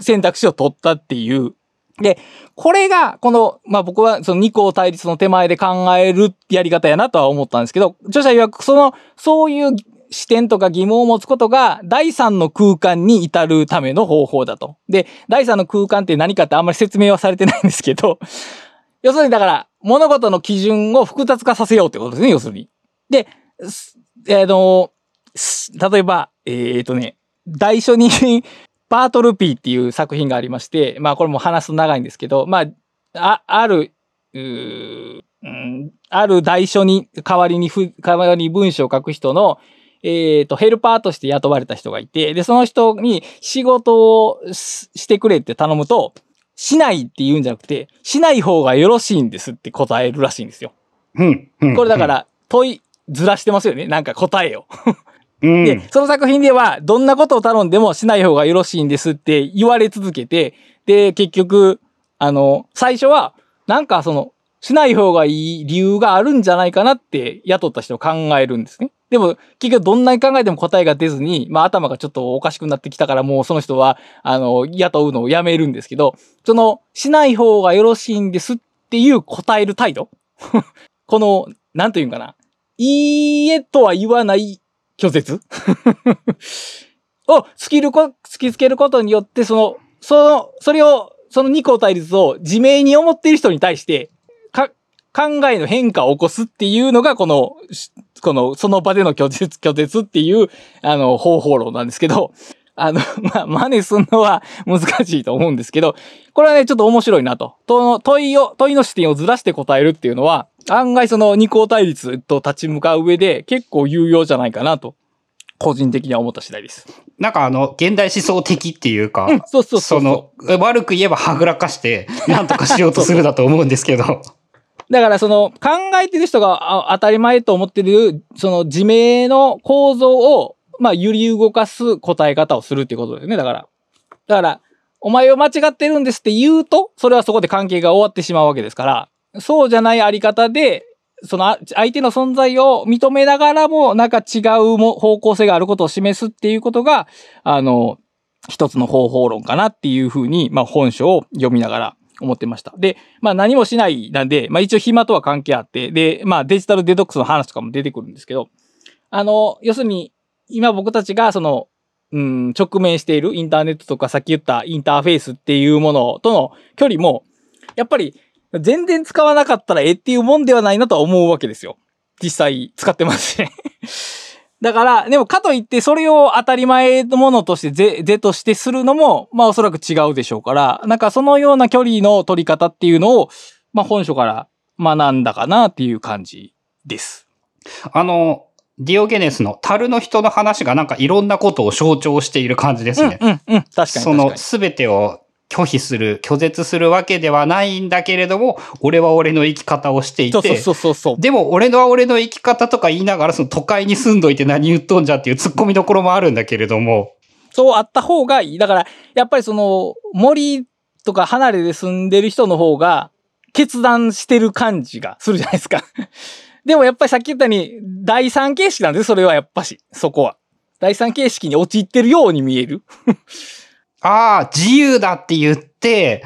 選択肢を取ったっていう。で、これが、この、まあ僕はその二項対立の手前で考えるやり方やなとは思ったんですけど、著者曰くその、そういう視点とか疑問を持つことが第三の空間に至るための方法だと。で、第三の空間って何かってあんまり説明はされてないんですけど、要するにだから、物事の基準を複雑化させようってことですね、要するに。で、えーの、す例えば、えっ、とね、大書に バートルピーっていう作品がありまして、まあこれも話すと長いんですけど、まあ、あ、ある、うーうん、ある大書に代わりにふ、代わりに文章を書く人の、えっ、と、ヘルパーとして雇われた人がいて、で、その人に仕事をししてくれって頼むと、しないって言うんじゃなくて、しない方がよろしいんですって答えるらしいんですよ。うんうん。これだか、ら、問い、ずらしてますよね。なんか答えを。うん。で、その作品では、どんなことを頼んでもしない方がよろしいんですって言われ続けて、で、結局、あの、最初は、なんかその、しない方がいい理由があるんじゃないかなって雇った人を考えるんですね。でも、結局どんなに考えても答えが出ずに、まあ頭がちょっとおかしくなってきたからもうその人は、あの、雇うのをやめるんですけど、その、しない方がよろしいんですっていう答える態度 この、なんというんかな。いいえとは言わない拒絶？を突きるこ、突きつけることによって、その、その、それを、その二項対立を自明に思っている人に対して、か、考えの変化を起こすっていうのが、この、この、その場での拒絶、拒絶っていう、あの、方法論なんですけど、あの、まあ、真似するのは難しいと思うんですけど、これはね、ちょっと面白いなと。問いを、問いの視点をずらして答えるっていうのは、案外その二項対立と立ち向かう上で結構有用じゃないかなと、個人的には思った次第です。なんかあの、現代思想的っていうか、うん、そうそうそうその、悪く言えばはぐらかして、なんとかしようとするだと思うんですけど。だからその考えてる人があ当たり前と思ってる、その自明の構造を、まあ揺り動かす答え方をするっていうことですね。だから。だから、お前は間違ってるんですって言うと、それはそこで関係が終わってしまうわけですから、そうじゃないあり方で、その相手の存在を認めながらも、なんか違うも方向性があることを示すっていうことが、あの、一つの方法論かなっていうふうに、まあ本書を読みながら思ってました。で、まあ何もしないなんで、まあ一応暇とは関係あって、で、まあデジタルデトックスの話とかも出てくるんですけど、あの、要するに、今僕たちがその、うん、直面しているインターネットとかさっき言ったインターフェースっていうものとの距離も、やっぱり全然使わなかったらええっていうもんではないなとは思うわけですよ。実際使ってますし。だから、でもかといってそれを当たり前のものとして是、是としてするのも、まあおそらく違うでしょうから、なんかそのような距離の取り方っていうのを、まあ本書から学んだかなっていう感じです。あの、ディオゲネスの樽の人の話がなんかいろんなことを象徴している感じですね。うん、うん、うん。確かに確かに。そのすべてを拒否する、拒絶するわけではないんだけれども、俺は俺の生き方をしていて、そうそうそうそう。でも俺のは俺の生き方とか言いながらその都会に住んどいて何言っとんじゃっていう突っ込みどころもあるんだけれども、そうあった方がいい。だから、やっぱりその、森とか離れで住んでる人の方が、決断してる感じがするじゃないですか。でもやっぱりさっき言ったように、第三形式なんですそれはやっぱし、そこは。第三形式に陥ってるように見える。ああ、自由だって言って、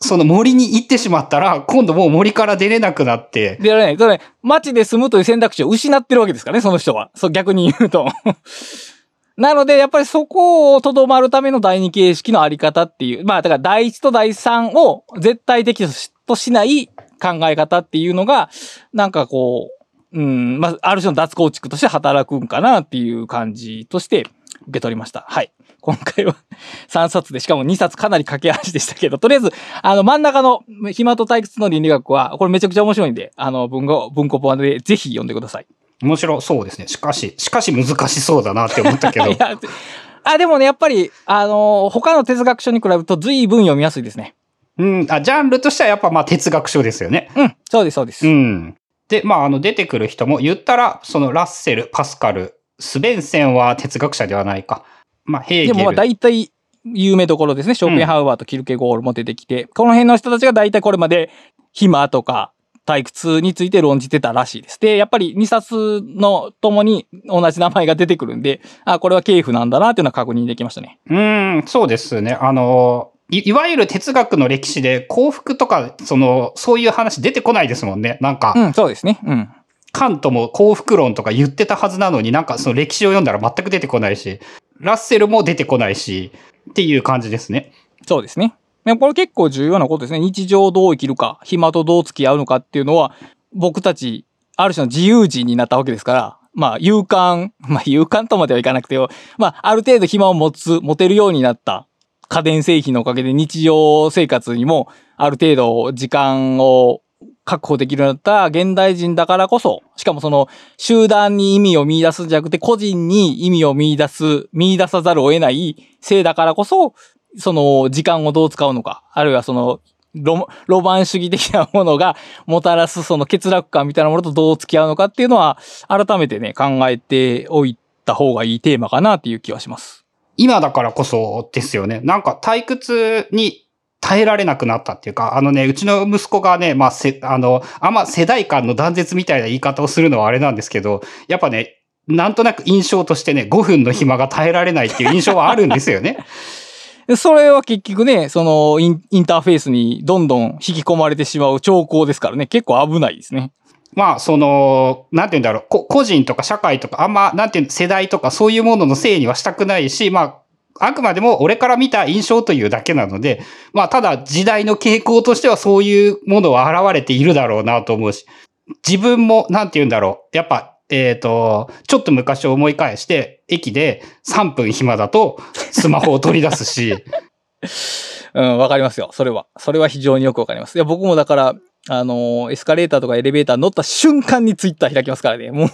その森に行ってしまったら、今度もう森から出れなくなって、で、ね、それね、街で住むという選択肢を失ってるわけですからね、その人は。そう、逆に言うと。なので、やっぱりそこをとどまるための第二形式のあり方っていう、まあ、だから第一と第三を絶対的としない考え方っていうのが、なんかこう、うん、まあ、ある種の脱構築として働くんかなっていう感じとして受け取りました。はい。今回は 3冊で、しかも2冊かなり駆け足でしたけど、とりあえず、あの、真ん中の暇と退屈の倫理学は、これめちゃくちゃ面白いんで、あの、文語、文庫本でぜひ読んでください。面白そうですね。しかし、しかし難しそうだなって思ったけど あ、でもね、やっぱり、あの、他の哲学書に比べると随分読みやすいですね。うん、あ、ジャンルとしてはやっぱまあ哲学書ですよね。うん、そうです、そうです。うん。で、まあ、あの、出てくる人も言ったら、そのラッセル、パスカル、スベンセンは哲学者ではないか。まあ、ヘーゲル。でもまあ大体有名どころですね。ショーペンハウアーとキルケゴールも出てきて、この辺の人たちが大体これまで暇とか退屈について論じてたらしいです。で、やっぱり2冊のともに同じ名前が出てくるんで、あ、これは系譜なんだなっていうのは確認できましたね。うん、そうですね。あの、いいわゆる哲学の歴史で幸福とか、その、そういう話出てこないですもんね。なんか、うん、そうですね。うん。カントも幸福論とか言ってたはずなのになんかその歴史を読んだら全く出てこないし、ラッセルも出てこないし、っていう感じですね。そうですね。でもこれ結構重要なことですね。日常をどう生きるか、暇とどう付き合うのかっていうのは、僕たち、ある種の自由人になったわけですから、まあ、勇敢、まあ、勇敢とまではいかなくてよ、まあ、ある程度暇を持つ、持てるようになった家電製品のおかげで日常生活にも、ある程度時間を確保できるようになった現代人だからこそ、しかもその集団に意味を見出すんじゃなくて個人に意味を見出す、見出さざるを得ない性だからこそ、その時間をどう使うのか、あるいはそのロロマン主義的なものがもたらすその欠落感みたいなものとどう付き合うのかっていうのは改めてね考えておいた方がいいテーマかなっていう気はします。今だからこそですよね。なんか退屈に耐えられなくなったっていうか、あのね、うちの息子がね、まあ、せ、あの、あんま世代間の断絶みたいな言い方をするのはあれなんですけど、やっぱね、なんとなく印象としてね、5分の暇が耐えられないっていう印象はあるんですよね。で それは結局ね、そのインインターフェースにどんどん引き込まれてしまう兆候ですからね、結構危ないですね。まあ、その、なんて言うんだろう、こ個人とか社会とか、あんま、なんていうの世代とかそういうもののせいにはしたくないし、まあ、あくまでも俺から見た印象というだけなので、まあ、ただ時代の傾向としてはそういうものは現れているだろうなと思うし、自分も、なんて言うんだろう、やっぱ、えっ、と、ちょっと昔を思い返して、駅で3分暇だとスマホを取り出すし、うん、わかりますよ。それは。それは非常によくわかります。いや、僕もだから、あのエスカレーターとかエレベーター乗った瞬間にツイッター開きますからね。もう、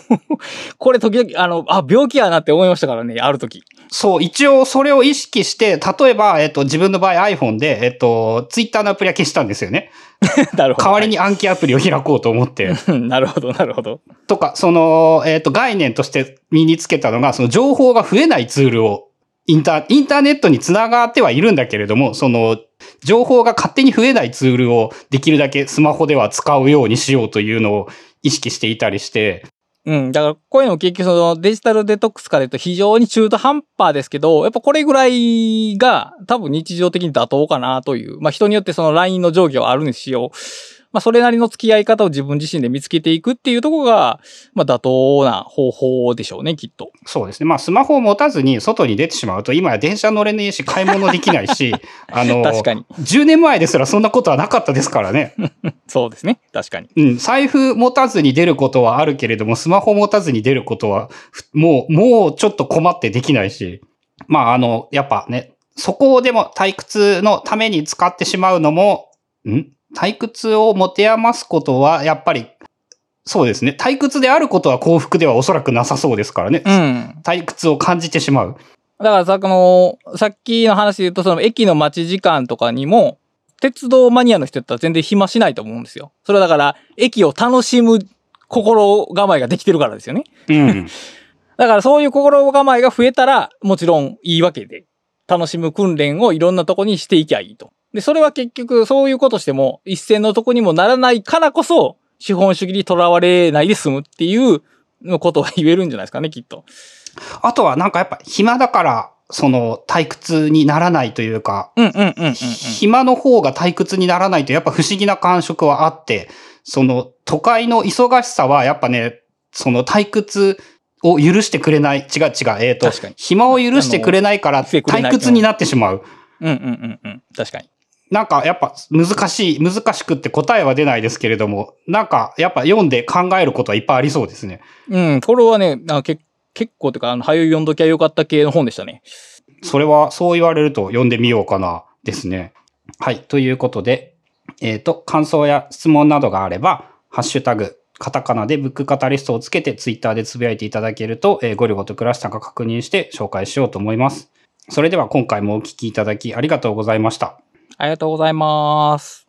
これ時々、あの、あ、病気やなって思いましたからね、ある時。そう、一応それを意識して、例えば、えっ、と、自分の場合 iPhone で、えっ、と、Twitter のアプリは消したんですよね。なるほど。代わりに暗記アプリを開こうと思って。う んなるほど、なるほど。とか、その、えっ、と、概念として身につけたのが、その情報が増えないツールをインター、インターネットにつながってはいるんだけれども、その、情報が勝手に増えないツールをできるだけスマホでは使うようにしようというのを意識していたりして、うん。だから、こういうの結局そのデジタルデトックスから言うと非常に中途半端ですけど、やっぱこれぐらいが多分日常的に妥当かなという。まあ人によってその LINE の上下はあるんですよ。まあそれなりの付き合い方を自分自身で見つけていくっていうところが、まあ妥当な方法でしょうね、きっと。そうですね。まあ、スマホを持たずに外に出てしまうと、今や電車乗れねえし、買い物できないし、あの、確かに。10年前ですらそんなことはなかったですからね。そうですね。確かに。うん、財布持たずに出ることはあるけれども、スマホ持たずに出ることは、ふもう、もうちょっと困ってできないし。まあ、あの、やっぱね、そこをでも退屈のために使ってしまうのも、ん？退屈を持て余すことは、やっぱり、そうですね。退屈であることは幸福ではおそらくなさそうですからね。うん。退屈を感じてしまう。だからさ、この、さっきの話で言うと、その駅の待ち時間とかにも、鉄道マニアの人だったら全然暇しないと思うんですよ。それはだから、駅を楽しむ心構えができてるからですよね。うん。だからそういう心構えが増えたら、もちろんいいわけで、楽しむ訓練をいろんなとこにしていきゃいいと。で、それは結局そういうことしても一線のとこにもならないからこそ、資本主義にとらわれないで済むっていうのことが言えるんじゃないですかね、きっと。あとはなんかやっぱ暇だから、その退屈にならないというか、うんうんうんうん、うん。暇の方が退屈にならないとやっぱ不思議な感触はあって、その都会の忙しさはやっぱね、その退屈を許してくれない。違う違う。えっ、と確かに、暇を許してくれないから退屈になってしまう。うんうんうんうん。確かに。なんかやっぱ難しい、難しくって答えは出ないですけれども、なんかやっぱ読んで考えることはいっぱいありそうですね。うん、これはね、あけ結構てか、あの、早い読んどきゃよかった系の本でしたね。それはそう言われると読んでみようかなですね。はい。ということで、えっ、と、感想や質問などがあれば、ハッシュタグ、カタカナでブックカタリストをつけてツイッターでつぶやいていただけると、えーゴリゴとクラシタが確認して紹介しようと思います。それでは今回もお聞きいただきありがとうございました。ありがとうございます。